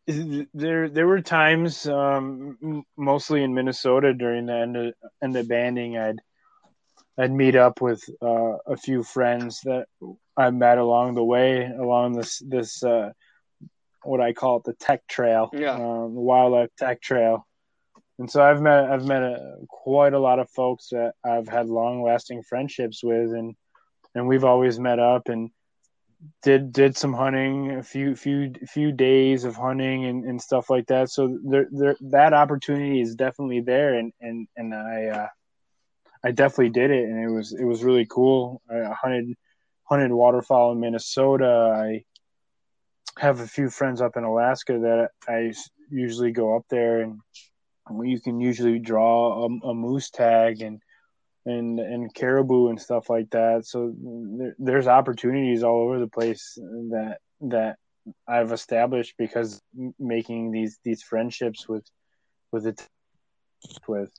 there. There were times, um, mostly in Minnesota during the end of, end of banding, I'd I'd meet up with uh, a few friends that I met along the way along this this uh, what I call it the tech trail, Yeah. um, the wildlife tech trail. And so I've met I've met a, quite a lot of folks that I've had long lasting friendships with, and and we've always met up and did did some hunting, a few few few days of hunting and, and stuff like that. So there, there that opportunity is definitely there, and and and I uh, I definitely did it, and it was it was really cool. I hunted hunted waterfowl in Minnesota. I have a few friends up in Alaska that I usually go up there, and you can usually draw a, a moose tag and and and caribou and stuff like that. So there, there's opportunities all over the place that that I've established because making these these friendships with with it with.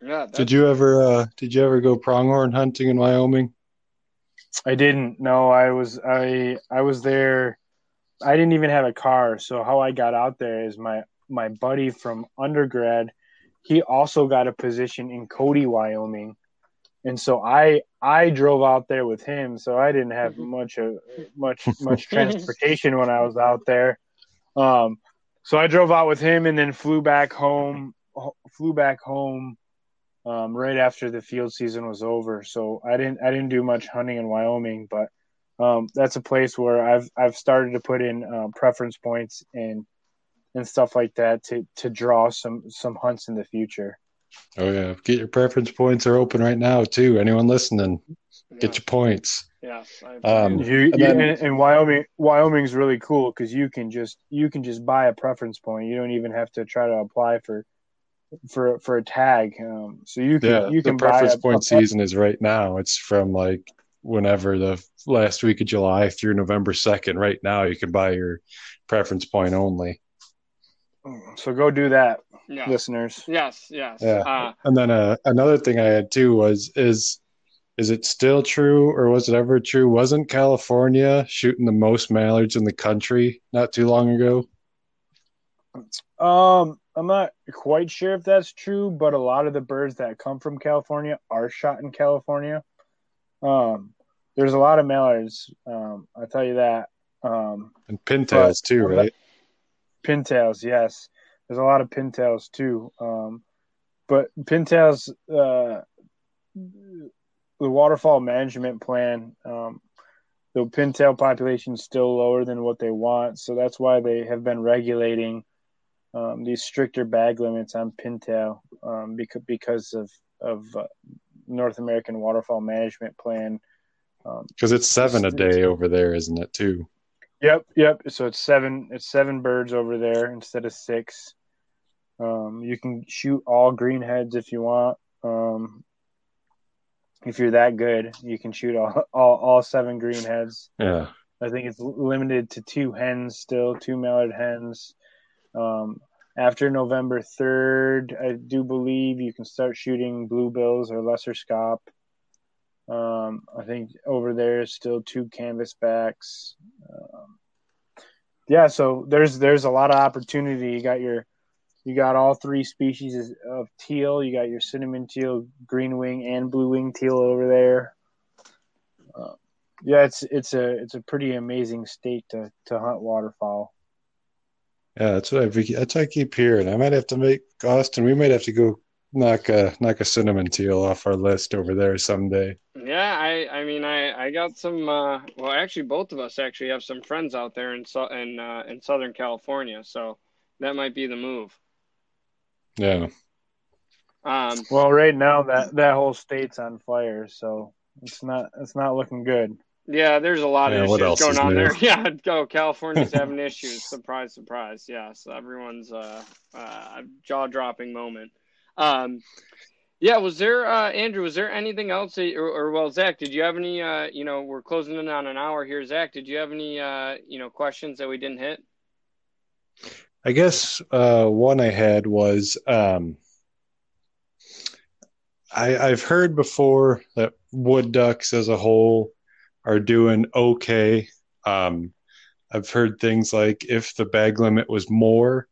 Yeah. Did you ever uh, did you ever go pronghorn hunting in Wyoming? I didn't. No, I was I I was there. I didn't even have a car, so how I got out there is my my buddy from undergrad. He also got a position in Cody, Wyoming, and so I I drove out there with him. So I didn't have much of much much transportation when I was out there. Um, so I drove out with him and then flew back home. Flew back home um, right after the field season was over. So I didn't I didn't do much hunting in Wyoming, but um, that's a place where I've I've started to put in uh, preference points and and stuff like that to to draw some some hunts in the future. Oh yeah, get your preference points are open right now too. Anyone listening, get your points. Yes. I Um, You, And then- and, and Wyoming Wyoming's really cool because you can just you can just buy a preference point. You don't even have to try to apply for for for a tag. Um, so you can Yeah, you the can buy preference a, point a- season is right now. It's from like whenever the last week of July through November second. Right now, you can buy your preference point only. So go do that, yeah. listeners. Yes. Yes. Yeah. Uh, And then uh, another thing I had too was is is it still true or was it ever true? Wasn't California shooting the most mallards in the country not too long ago? Um, I'm not quite sure if that's true, but a lot of the birds that come from California are shot in California. Um, there's a lot of mallards. Um, I'll tell you that. Um, And pintails too, I'm right? Pintails, yes. There's a lot of pintails too. Um, but pintails, uh, the waterfowl management plan, um, the pintail population is still lower than what they want, so that's why they have been regulating um, these stricter bag limits on pintail um, because because of of uh, North American Waterfowl Management Plan. Um, Because it's seven a day over there, isn't it too? Yep, yep. So it's seven. It's seven birds over there instead of six. Um, you can shoot all greenheads if you want. Um, if you're that good, you can shoot all all, all seven greenheads. Yeah. I think it's limited to two hens still, two mallard hens. Um, after November third, I do believe you can start shooting bluebills or lesser scaup. Um, I think over there is still two canvasbacks. Um, yeah, so there's there's a lot of opportunity. You got your you got all three species of teal. You got your cinnamon teal, green wing, and blue wing teal over there. Uh, yeah, it's it's a it's a pretty amazing state to to hunt waterfowl. Yeah, that's what I that's what I keep hearing. I might have to make Austin. We might have to go knock a knock a cinnamon teal off our list over there someday. Yeah, I I mean I I got some uh well actually both of us actually have some friends out there in so in uh in Southern California, so that might be the move. Yeah. Um Well, right now that that whole state's on fire, so it's not it's not looking good. yeah, there's a lot Yeah, of issues going is on new? there. Yeah, go California's having issues. Surprise, surprise. Yes, everyone's uh uh jaw-dropping moment. Um yeah, was there uh Andrew, was there anything else that, or, or well Zach, did you have any uh you know, we're closing in on an hour here. Zach, did you have any uh you know questions that we didn't hit? I guess uh, one I had was um, I, I've heard before that wood ducks as a whole are doing okay. Um, I've heard things like if the bag limit was more,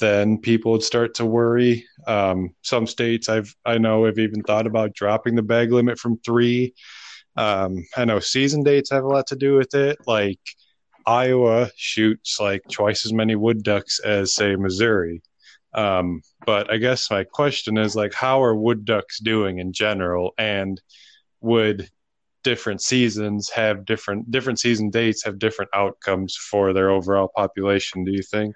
then people would start to worry. Um, some states I've I know have even thought about dropping the bag limit from three. Um, I know season dates have a lot to do with it. Like Iowa shoots like twice as many wood ducks as say Missouri. Um, but I guess my question is like, how are wood ducks doing in general, and would different seasons have different different season dates have different outcomes for their overall population? Do you think?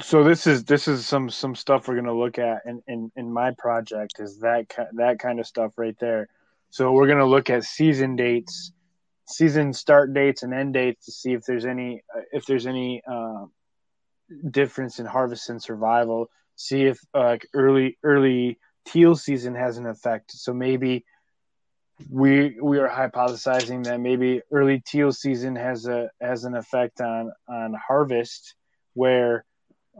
So this is this is some some stuff we're going to look at in, in in my project is that that kind of stuff right there. So we're going to look at season dates, season start dates and end dates to see if there's any if there's any uh, difference in harvest and survival. See if uh, early early teal season has an effect. So maybe we we are hypothesizing that maybe early teal season has a has an effect on on harvest where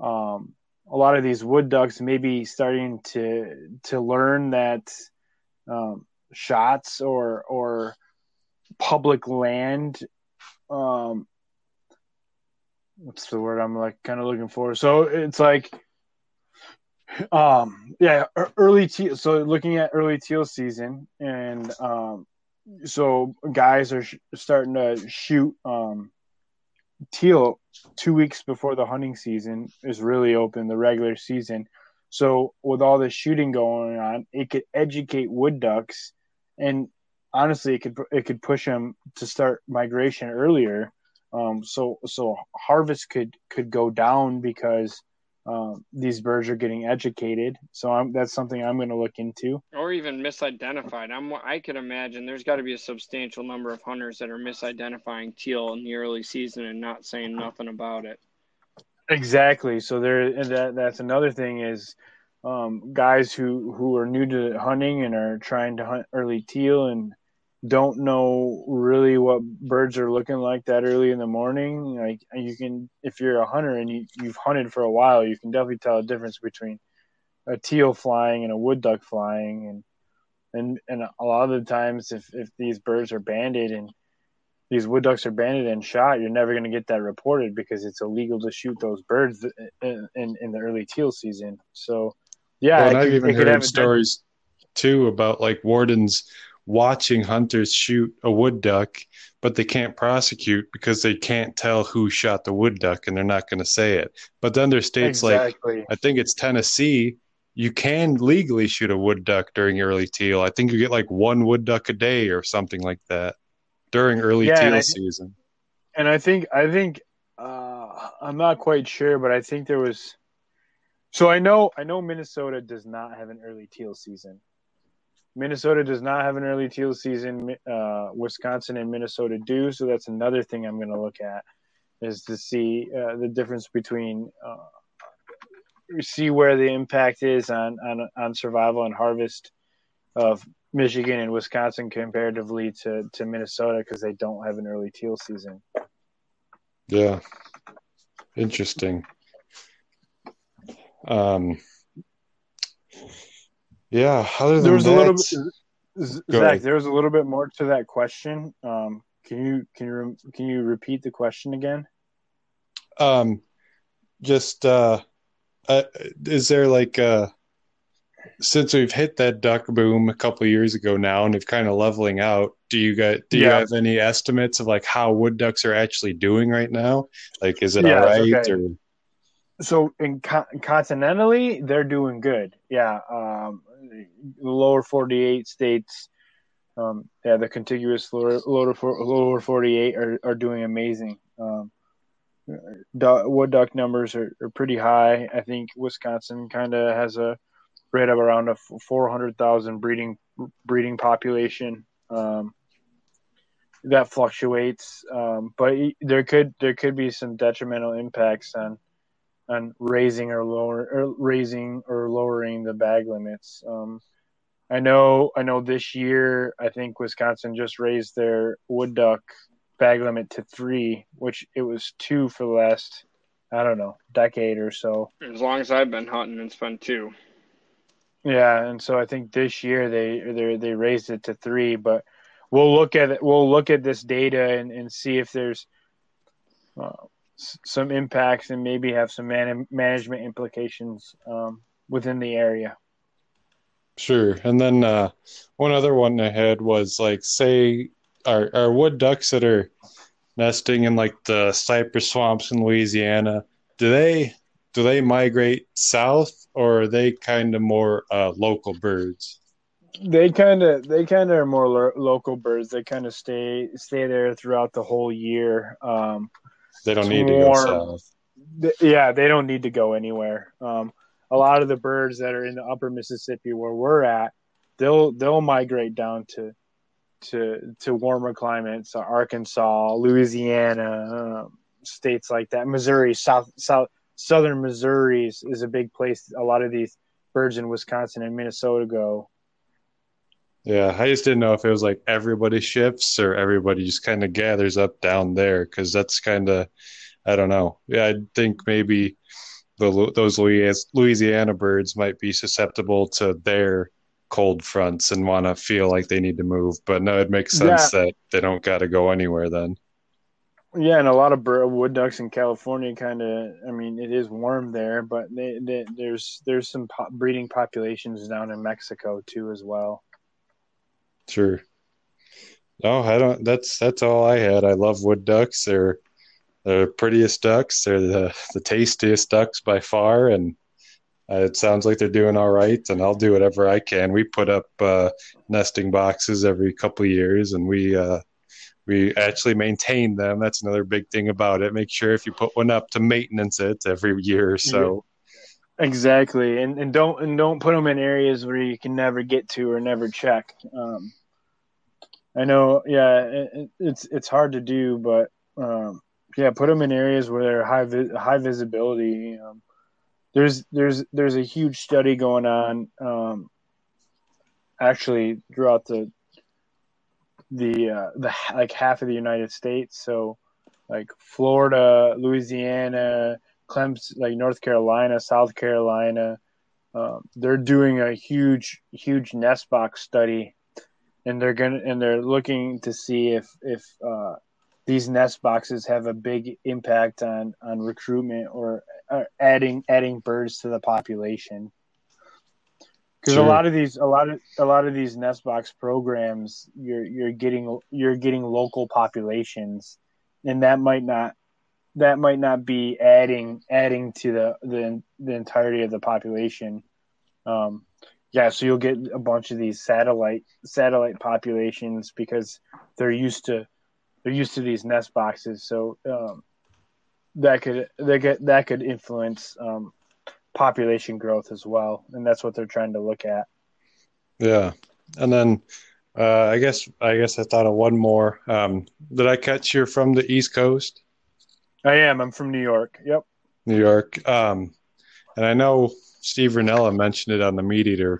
um, a lot of these wood ducks may be starting to to learn that um, shots or or public land um, what's the word I'm like kind of looking for? So it's like um yeah early teal so looking at early teal season and um so guys are sh- starting to shoot um teal two weeks before the hunting season is really open the regular season. So with all this shooting going on it could educate wood ducks and honestly it could it could push them to start migration earlier. Um so so harvest could could go down because um, these birds are getting educated. So I'm, that's something I'm going to look into. Or even misidentified. I'm, I could imagine there's got to be a substantial number of hunters that are misidentifying teal in the early season and not saying nothing about it. Exactly. So there, that that's another thing is um, guys who who are new to hunting and are trying to hunt early teal and don't know really what birds are looking like that early in the morning. Like you can if you're a hunter and you, you've hunted for a while you can definitely tell a difference between a teal flying and a wood duck flying. And and and a lot of the times if if these birds are banded and these wood ducks are banded and shot you're never going to get that reported because it's illegal to shoot those birds in in, in the early teal season. So yeah well, i've even heard stories too about like wardens watching hunters shoot a wood duck, but they can't prosecute because they can't tell who shot the wood duck and they're not going to say it. But then there's states exactly. like I think it's Tennessee, you can legally shoot a wood duck during early teal. I think you get like one wood duck a day or something like that during early yeah, teal and season. And I think I think uh, I'm not quite sure, but I think there was. So I know I know Minnesota does not have an early teal season. Minnesota does not have an early teal season. Uh, Wisconsin and Minnesota do, so that's another thing I'm going to look at is to see uh, the difference between uh, see where the impact is on on, on survival and harvest of Michigan and Wisconsin comparatively to to Minnesota because they don't have an early teal season. Yeah, interesting. Um, yeah, other than there was that, a little bit, Zach. Ahead. There was a little bit more to that question. Um, can you can you can you repeat the question again? Um, just uh, uh is there like uh, since we've hit that duck boom a couple years ago now, and it's kind of leveling out? Do you got do you have any estimates of like how wood ducks are actually doing right now? Like, is it yeah, all right okay. or? So in co- continentally, they're doing good. Yeah, um, the lower 48 states, um, yeah, the contiguous lower, lower, lower 48 are, are doing amazing. Um, wood duck numbers are, are pretty high. I think Wisconsin kind of has a rate of around a 400,000 breeding breeding population. Um, that fluctuates, um, but there could there could be some detrimental impacts on on raising or lower or raising or lowering the bag limits. Um, I know I know this year I think Wisconsin just raised their wood duck bag limit to three, which it was two for the last I don't know decade or so. As long as I've been hunting, it's been two. Yeah, and so I think this year they they they raised it to three, but we'll look at it. We'll look at this data and, and see if there's uh, some impacts and maybe have some man- management implications um, within the area. Sure. And then uh, one other one I had was like, say, our, our wood ducks that are nesting in like the cypress swamps in Louisiana, do they do they migrate south or are they kind of more uh, local birds? They kind of they kind of are more lo- local birds. They kind of stay stay there throughout the whole year. Um, they don't need to go south. yeah, they don't need to go anywhere. Um, a lot of the birds that are in the upper Mississippi where we're at, they'll they'll migrate down to to to warmer climates, uh, Arkansas, Louisiana, um, states like that. Missouri, south south southern Missouri is, is a big place. A lot of these birds in Wisconsin and Minnesota go. Yeah, I just didn't know if it was like everybody shifts or everybody just kind of gathers up down there because that's kind of, I don't know. Yeah, I think maybe the those Louisiana birds might be susceptible to their cold fronts and want to feel like they need to move. But no, it makes sense yeah. that they don't got to go anywhere then. Yeah, and a lot of bird, wood ducks in California kind of. I mean, it is warm there, but they, they, there's there's some po- breeding populations down in Mexico too as well. Sure. No, I don't. That's that's all I had. I love wood ducks. They're the prettiest ducks. They're the, the tastiest ducks by far, and uh, it sounds like they're doing all right. And I'll do whatever I can. We put up uh, nesting boxes every couple years, and we uh, we actually maintain them. That's another big thing about it. Make sure if you put one up to maintenance it every year or so. Exactly, and and don't and don't put them in areas where you can never get to or never check. Um, I know, yeah, it, it's it's hard to do, but um, yeah, put them in areas where they're high vi- high visibility. Um, there's there's there's a huge study going on, um, actually throughout the the uh, the like half of the United States. So, like Florida, Louisiana, Clemson, like North Carolina, South Carolina, um, they're doing a huge huge nest box study, and they're gonna and they're looking to see if if uh, these nest boxes have a big impact on on recruitment or, or adding adding birds to the population because sure. a lot of these a lot of a lot of these nest box programs you're you're getting you're getting local populations and that might not that might not be adding adding to the the, the entirety of the population um yeah so you'll get a bunch of these satellite satellite populations because they're used to they're used to these nest boxes, so um, that could that could that could influence um, population growth as well, and that's what they're trying to look at. Yeah, and then uh, I guess I guess I thought of one more. Um, did I catch you from the East Coast? I am. I'm from New York. Yep. New York. Um, and I know Steve Rinella mentioned it on the MeatEater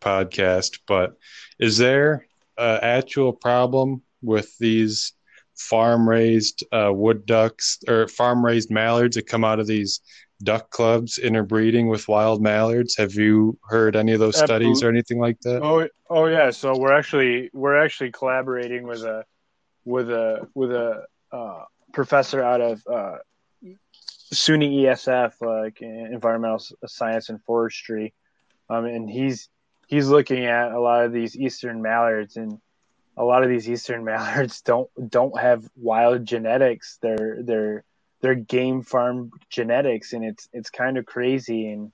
podcast, but is there an actual problem with these farm raised uh, wood ducks or farm raised mallards that come out of these duck clubs interbreeding with wild mallards. Have you heard any of those Absolutely. studies or anything like that? Oh, oh yeah. So we're actually we're actually collaborating with a with a with a uh, professor out of uh, SUNY ESF, like environmental science and forestry, um, and he's he's looking at a lot of these eastern mallards and a lot of these eastern mallards don't don't have wild genetics. They're they're they're game farm genetics, and it's it's kind of crazy. And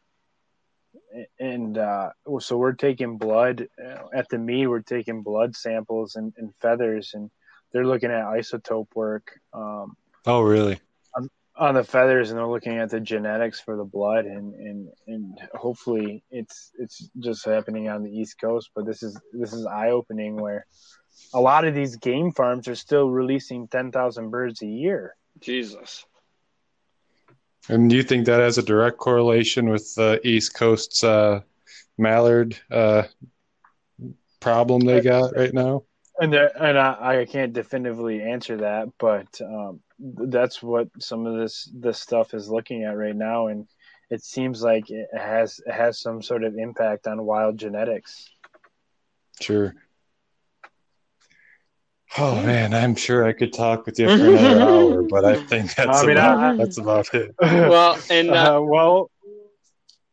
and uh, so we're taking blood uh, at the Mead. We're taking blood samples and, and feathers, and they're looking at isotope work. Um, oh, really? On, on the feathers, and they're looking at the genetics for the blood, and and and hopefully it's it's just happening on the East Coast. But this is this is eye opening where a lot of these game farms are still releasing 10,000 birds a year. Jesus. And do you think that has a direct correlation with the East Coast's uh, mallard uh, problem they got right now? And there, and I, I, can't definitively answer that, but um, that's what some of this this stuff is looking at right now, and it seems like it has it has some sort of impact on wild genetics. Sure. Oh man, I'm sure I could talk with you for another hour, but I think that's I mean, about, I- that's about it. Well, and uh, Uh, well,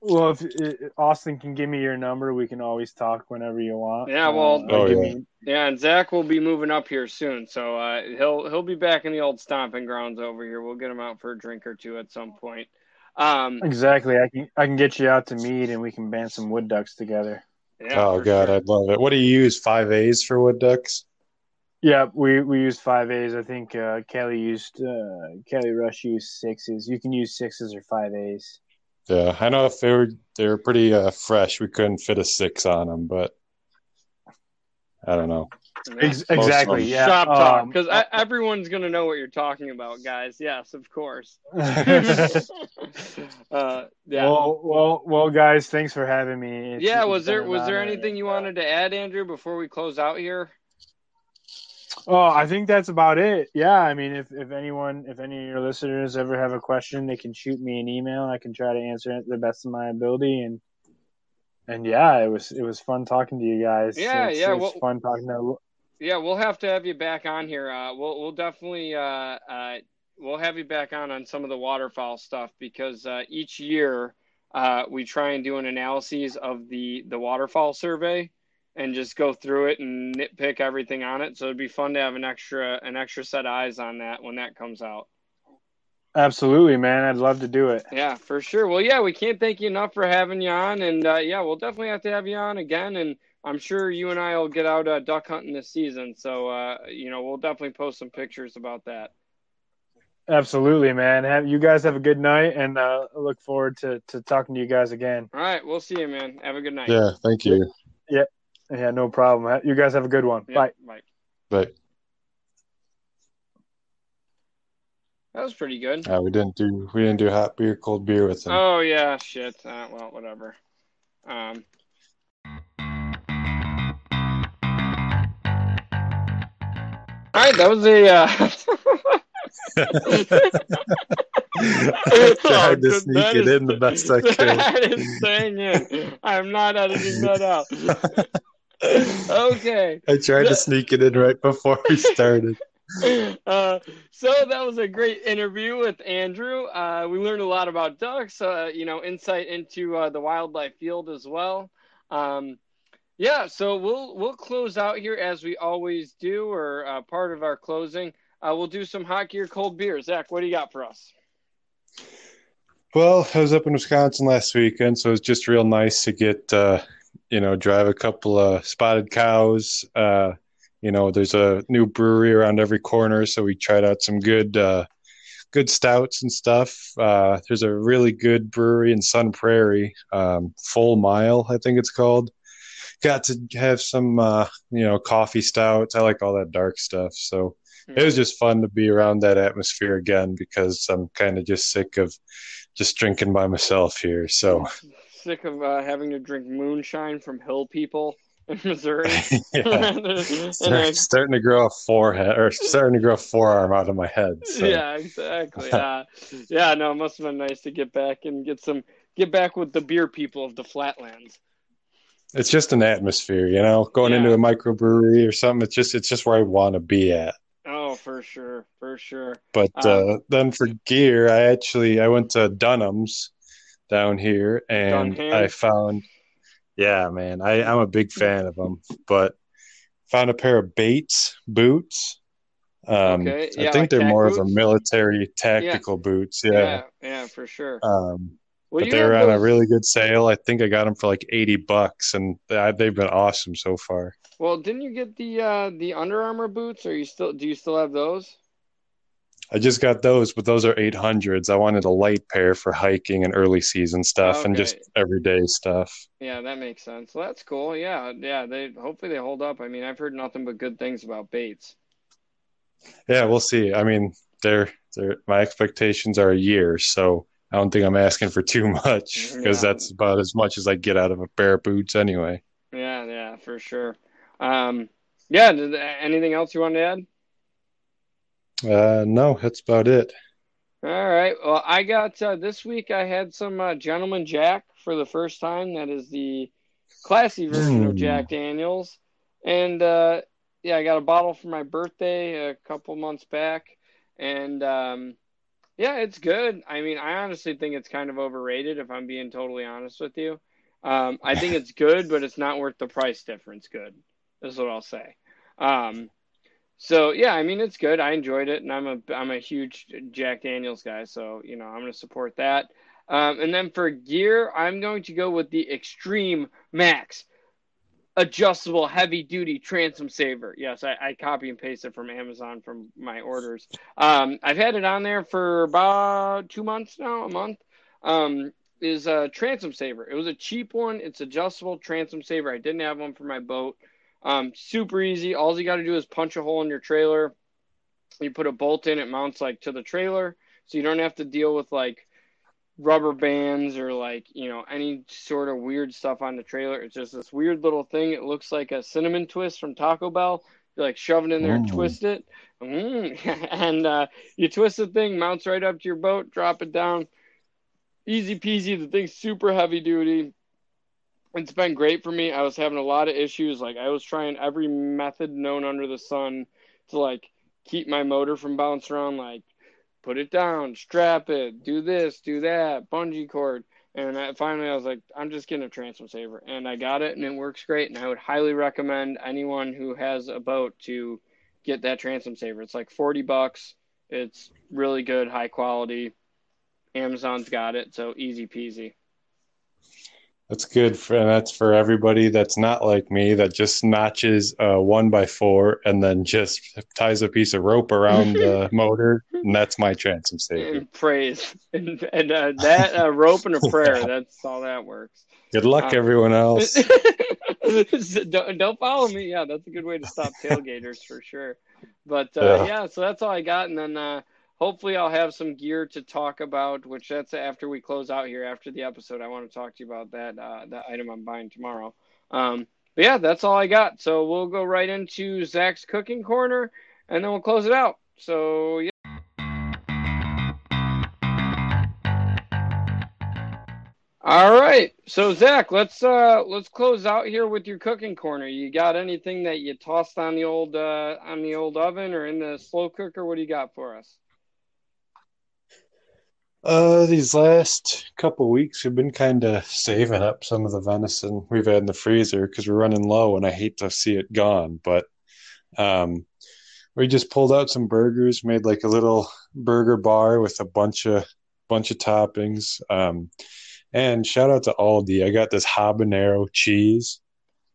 well, if uh, Austin can give me your number, we can always talk whenever you want. Yeah, well- Uh, Oh, yeah. me- yeah, and Zach will be moving up here soon, so uh, he'll he'll be back in the old stomping grounds over here. We'll get him out for a drink or two at some point. Um, exactly. I can I can get you out to Mead, and we can band some wood ducks together. yeah, oh god, sure. I'd love it. What do you use? Five A's for wood ducks? Yeah, we we used five A's. I think uh, Kelly used uh, Kelly Rush used sixes. You can use sixes or five A's. Yeah, I know if they were they were pretty uh, fresh, we couldn't fit a six on them, but I don't know. Ex- exactly. Yeah. Shop talk, um, because everyone's gonna know what you're talking about, guys. Yes, of course. uh, yeah. Well, well, well, guys. Thanks for having me. It's- yeah, was there was there honor. anything you wanted to add, Andrew, before we close out here? Oh, I think that's about it. Yeah, I mean, if if anyone, if any of your listeners ever have a question, they can shoot me an email. I can try to answer it to the best of my ability. And and yeah, it was it was fun talking to you guys. Yeah, it's, yeah, It's well- fun talking to. Yeah, we'll have to have you back on here. Uh, we'll we'll definitely uh, uh, we'll have you back on on some of the waterfowl stuff because uh, each year uh, we try and do an analysis of the the waterfowl survey and just go through it and nitpick everything on it. So it'd be fun to have an extra an extra set of eyes on that when that comes out. Absolutely, man. I'd love to do it. Yeah, for sure. Well, yeah, we can't thank you enough for having you on, and uh, yeah, we'll definitely have to have you on again. And I'm sure you and I will get out uh, duck hunting this season, so uh, you know we'll definitely post some pictures about that. Absolutely, man. Have you guys have a good night, and uh, look forward to to talking to you guys again. All right, we'll see you, man. Have a good night. Yeah, thank you. Yeah, no problem. You guys have a good one. Yeah, Bye. Bye. That was pretty good. uh, we didn't do we didn't do hot beer, cold beer with them. Oh yeah, shit. Uh, well, whatever. Um. All right, that was a. Uh... I tried to sneak that it is- in the best I could. That is staying in. I'm not editing that out. Okay. I tried to sneak it in right before we started. Uh, so that was a great interview with Andrew. Uh, we learned a lot about ducks, uh, you know, insight into uh, the wildlife field as well. Um, yeah, so we'll we'll close out here as we always do, or uh, part of our closing. Uh, we'll do some hot gear, cold beer. Zach, what do you got for us? Well, I was up in Wisconsin last weekend, so it was just real nice to get, uh, you know, drive a couple of spotted cows. Uh, you know, there's a new brewery around every corner, so we tried out some good, uh, good stouts and stuff. Uh, there's a really good brewery in Sun Prairie, um, Full Mile, I think it's called. Got to have some, uh, you know, coffee stouts. I like all that dark stuff, so it was just fun to be around that atmosphere again because I'm kind of just sick of just drinking by myself here. So sick of uh, having to drink moonshine from hill people in Missouri. yeah, And then- starting to grow a forehead or starting to grow a forearm out of my head. So. Yeah, exactly. Uh, yeah, no, it must have been nice to get back and get some get back with the beer people of the flatlands. It's just an atmosphere, you know, going Yeah. into a microbrewery or something. It's just it's just where I want to be at. Oh, for sure, for sure. But Um, uh, then for gear, I actually I went to Dunham's down here and Dunham? I found, yeah, man, I I'm a big fan of them. But found a pair of Bates boots. Um, Okay, yeah, I think like they're more of a military tactical boots. Yeah, Yeah. yeah, for sure. Um, Well, but they're on a really good sale. I think I got them for like eighty bucks, and they- they've been awesome so far. Well, didn't you get the uh, the Under Armour boots? Or you still do you still have those? I just got those, but those are eight hundreds. I wanted a light pair for hiking and early season stuff, and just everyday stuff. Yeah, that makes sense. Well, that's cool. Yeah, yeah. They hopefully they hold up. I mean, I've heard nothing but good things about Bates. Yeah, we'll see. I mean, they're they're my expectations are a year, so I don't think I'm asking for too much because Yeah. that's about as much as I get out of a pair of boots anyway. Yeah, yeah, for sure. Um, yeah. Anything else you want to add? Uh, no, that's about it. All right. Well, I got uh, this week. I had some uh, Gentleman Jack for the first time. That is the classy version of Mm. Jack Daniels, and uh, yeah, I got a bottle for my birthday a couple months back, and um, yeah, it's good. I mean, I honestly think it's kind of overrated. If I'm being totally honest with you, um, I think it's good, but it's not worth the price difference. Good, is what I'll say. Um, so yeah, I mean, it's good. I enjoyed it, and I'm a I'm a huge Jack Daniels guy, so you know I'm going to support that. Um, and then for gear, I'm going to go with the Extreme Max adjustable heavy duty transom saver. Yes, I, I, copy and paste it from Amazon from my orders. Um, I've had it on there for about two months now, a month. Um, is a transom saver. It was a cheap one. It's adjustable transom saver. I didn't have one for my boat. Um, super easy. All you got to do is punch a hole in your trailer. You put a bolt in. It mounts like to the trailer, so you don't have to deal with like rubber bands or like you know any sort of weird stuff on the trailer. It's just this weird little thing. It looks like a cinnamon twist from Taco Bell. You like shove it in there and twist it, mm. and uh, you twist the thing, mounts right up to your boat, drop it down, easy peasy. The thing's super heavy duty. It's been great for me. I was having a lot of issues. Like I was trying every method known under the sun to like keep my motor from bouncing around, like put it down, strap it, do this, do that, bungee cord. And I, finally, I was like, I'm just getting a transom saver, and I got it, and it works great. And I would highly recommend anyone who has a boat to get that transom saver. It's like 40 bucks. It's really good, high quality. Amazon's got it, so easy peasy. That's good for that's for everybody that's not like me that just notches a one by four and then just ties a piece of rope around the motor and that's my transom saver. And praise and, and uh, that uh, rope and a prayer. That's all that works. Good luck, um, everyone else. don't, don't follow me. Yeah, that's a good way to stop tailgaters for sure. But uh, yeah. yeah. so that's all I got, and then uh, hopefully I'll have some gear to talk about, which that's after we close out here after the episode. I want to talk to you about that uh, that item I'm buying tomorrow. Um, but yeah, that's all I got. So we'll go right into Zach's cooking corner, and then we'll close it out. So yeah. All right, so Zach, let's uh let's close out here with your cooking corner. You got anything that you tossed on the old uh on the old oven or in the slow cooker? What do you got for us? Uh, these last couple weeks, we've been kind of saving up some of the venison we've had in the freezer because we're running low, and I hate to see it gone. But um, we just pulled out some burgers, made like a little burger bar with a bunch of bunch of toppings. Um, and shout out to Aldi, I got this habanero cheese.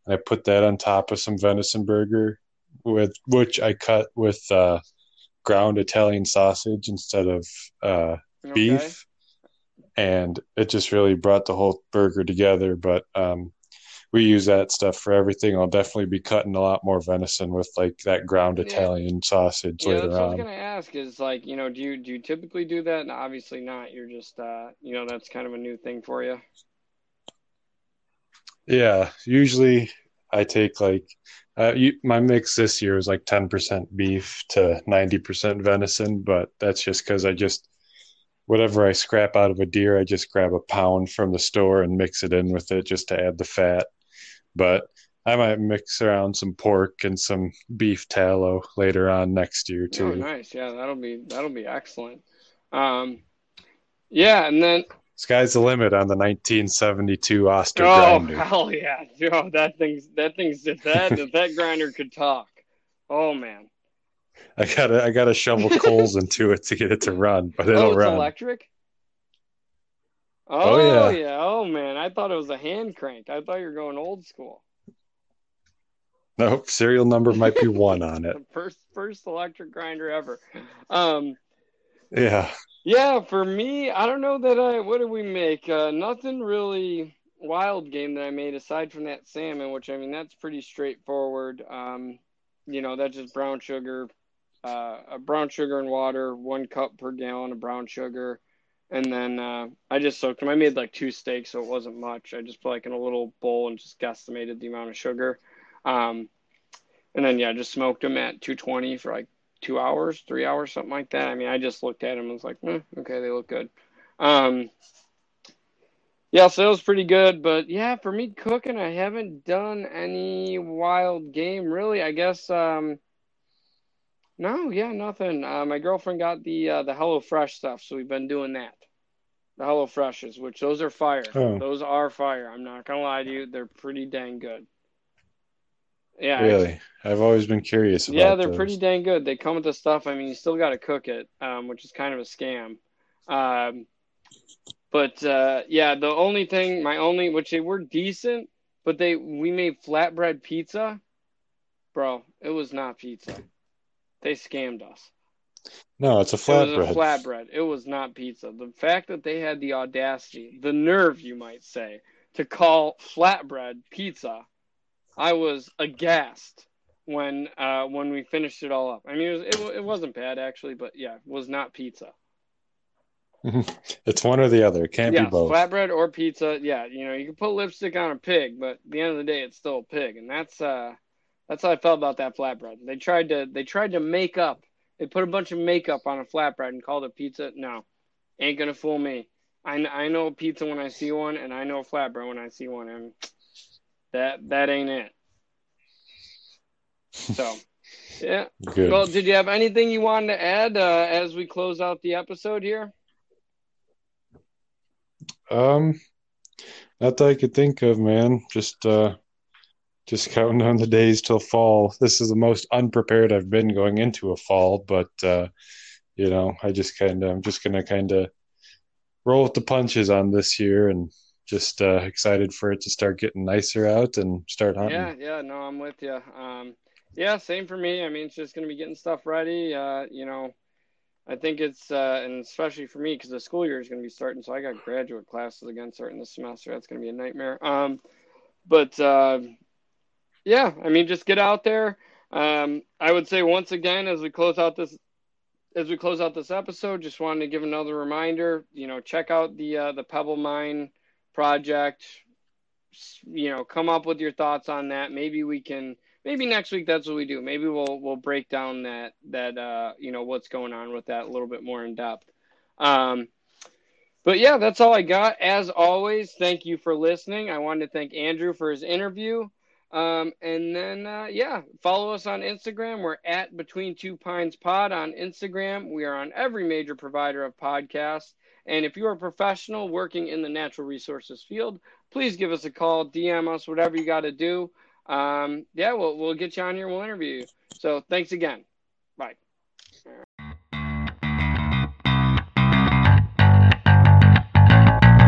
and I put that on top of some venison burger, with which I cut with uh, ground Italian sausage instead of uh, beef, and it just really brought the whole burger together. But um, we use that stuff for everything. I'll definitely be cutting a lot more venison with like that ground Italian yeah. sausage yeah, later that's on. What I was gonna ask is like, you know, do you do you typically do that? And obviously not. You're just, uh, you know, that's kind of a new thing for you. Yeah, usually I take like uh, you, my mix this year is like 10% beef to 90% venison, but that's just because I just whatever I scrap out of a deer, I just grab a pound from the store and mix it in with it just to add the fat. But I might mix around some pork and some beef tallow later on next year too. Oh, nice. Yeah, that'll be that'll be excellent. Um, yeah, and then sky's the limit on the 1972 Oster oh, grinder. hell yeah! Oh, that thing's that thing's if that if that grinder could talk. Oh man. I gotta I gotta shovel coals into it to get it to run, but it'll oh, it's run. electric. Oh, oh yeah. yeah. Oh man, I thought it was a hand crank. I thought you were going old school. Nope, serial number might be one on it. first first electric grinder ever. Um, yeah. Yeah, for me, I don't know that I. What did we make? Uh, nothing really wild game that I made aside from that salmon, which I mean that's pretty straightforward. Um, you know, that's just brown sugar, uh, a brown sugar and water, one cup per gallon of brown sugar, and then uh, I just soaked them. I made like two steaks, so it wasn't much. I just put like in a little bowl and just guesstimated the amount of sugar, um, and then yeah, just smoked them at 220 for like two hours, three hours, something like that. I mean, I just looked at them and was like, eh, okay, they look good. Um, Yeah, so it was pretty good, but yeah, for me cooking, I haven't done any wild game really. I guess um no, yeah, nothing. Uh, my girlfriend got the uh, the Hello Fresh stuff, so we've been doing that. The Hello Freshes, which those are fire. Oh. Those are fire. I'm not gonna lie to you, they're pretty dang good. Yeah, Really, I've always been curious about. Yeah, they're those. pretty dang good. They come with the stuff. I mean, you still got to cook it, um, which is kind of a scam. Um, but uh, yeah, the only thing, my only, which they were decent, but they we made flatbread pizza, bro. It was not pizza. They scammed us. No, it's a It was flatbread. a flatbread. It was not pizza. The fact that they had the audacity, the nerve, you might say, to call flatbread pizza, I was aghast when uh, when we finished it all up. I mean, it, was, it, it wasn't bad actually, but yeah, it was not pizza. It's one or the other. It can't yeah, be both. flatbread or pizza. Yeah, you know, you can put lipstick on a pig, but at the end of the day, it's still a pig, and that's uh, that's how I felt about that flatbread. They tried to they tried to make up. They put a bunch of makeup on a flatbread and called it pizza. No, ain't gonna fool me. I, I know pizza when I see one, and I know flatbread when I see one, and that that ain't it. So, yeah. Good. Well, did you have anything you wanted to add uh, as we close out the episode here? Um, not that I could think of, man. Just uh, just counting down the days till fall. This is the most unprepared I've been going into a fall, but uh, you know, I just kind of, I'm just gonna kind of roll with the punches on this year, and just uh, excited for it to start getting nicer out and start hunting. Yeah, yeah, no, I'm with you. Um, yeah, same for me. I mean, it's just to be getting stuff ready. Uh, you know, I think it's, uh, and especially for me, because the school year is to be starting. So I got graduate classes again starting this semester. That's to be a nightmare. Um, but uh, yeah, I mean, just get out there. Um, I would say once again, as we close out this, as we close out this episode, just wanted to give another reminder. You know, check out the uh, the Pebble Mine project. You know, come up with your thoughts on that. Maybe we can. Maybe next week that's what we do. Maybe we'll we'll break down that that uh you know what's going on with that a little bit more in depth. Um, but yeah, that's all I got. As always, thank you for listening. I wanted to thank Andrew for his interview. Um, and then, uh, yeah, follow us on Instagram. We're at Between Two Pines Pod on Instagram. We are on every major provider of podcasts. And if you're a professional working in the natural resources field, please give us a call, DM us, whatever you got to do. Um, yeah, we'll, we'll get you on here. We'll interview you. So thanks again.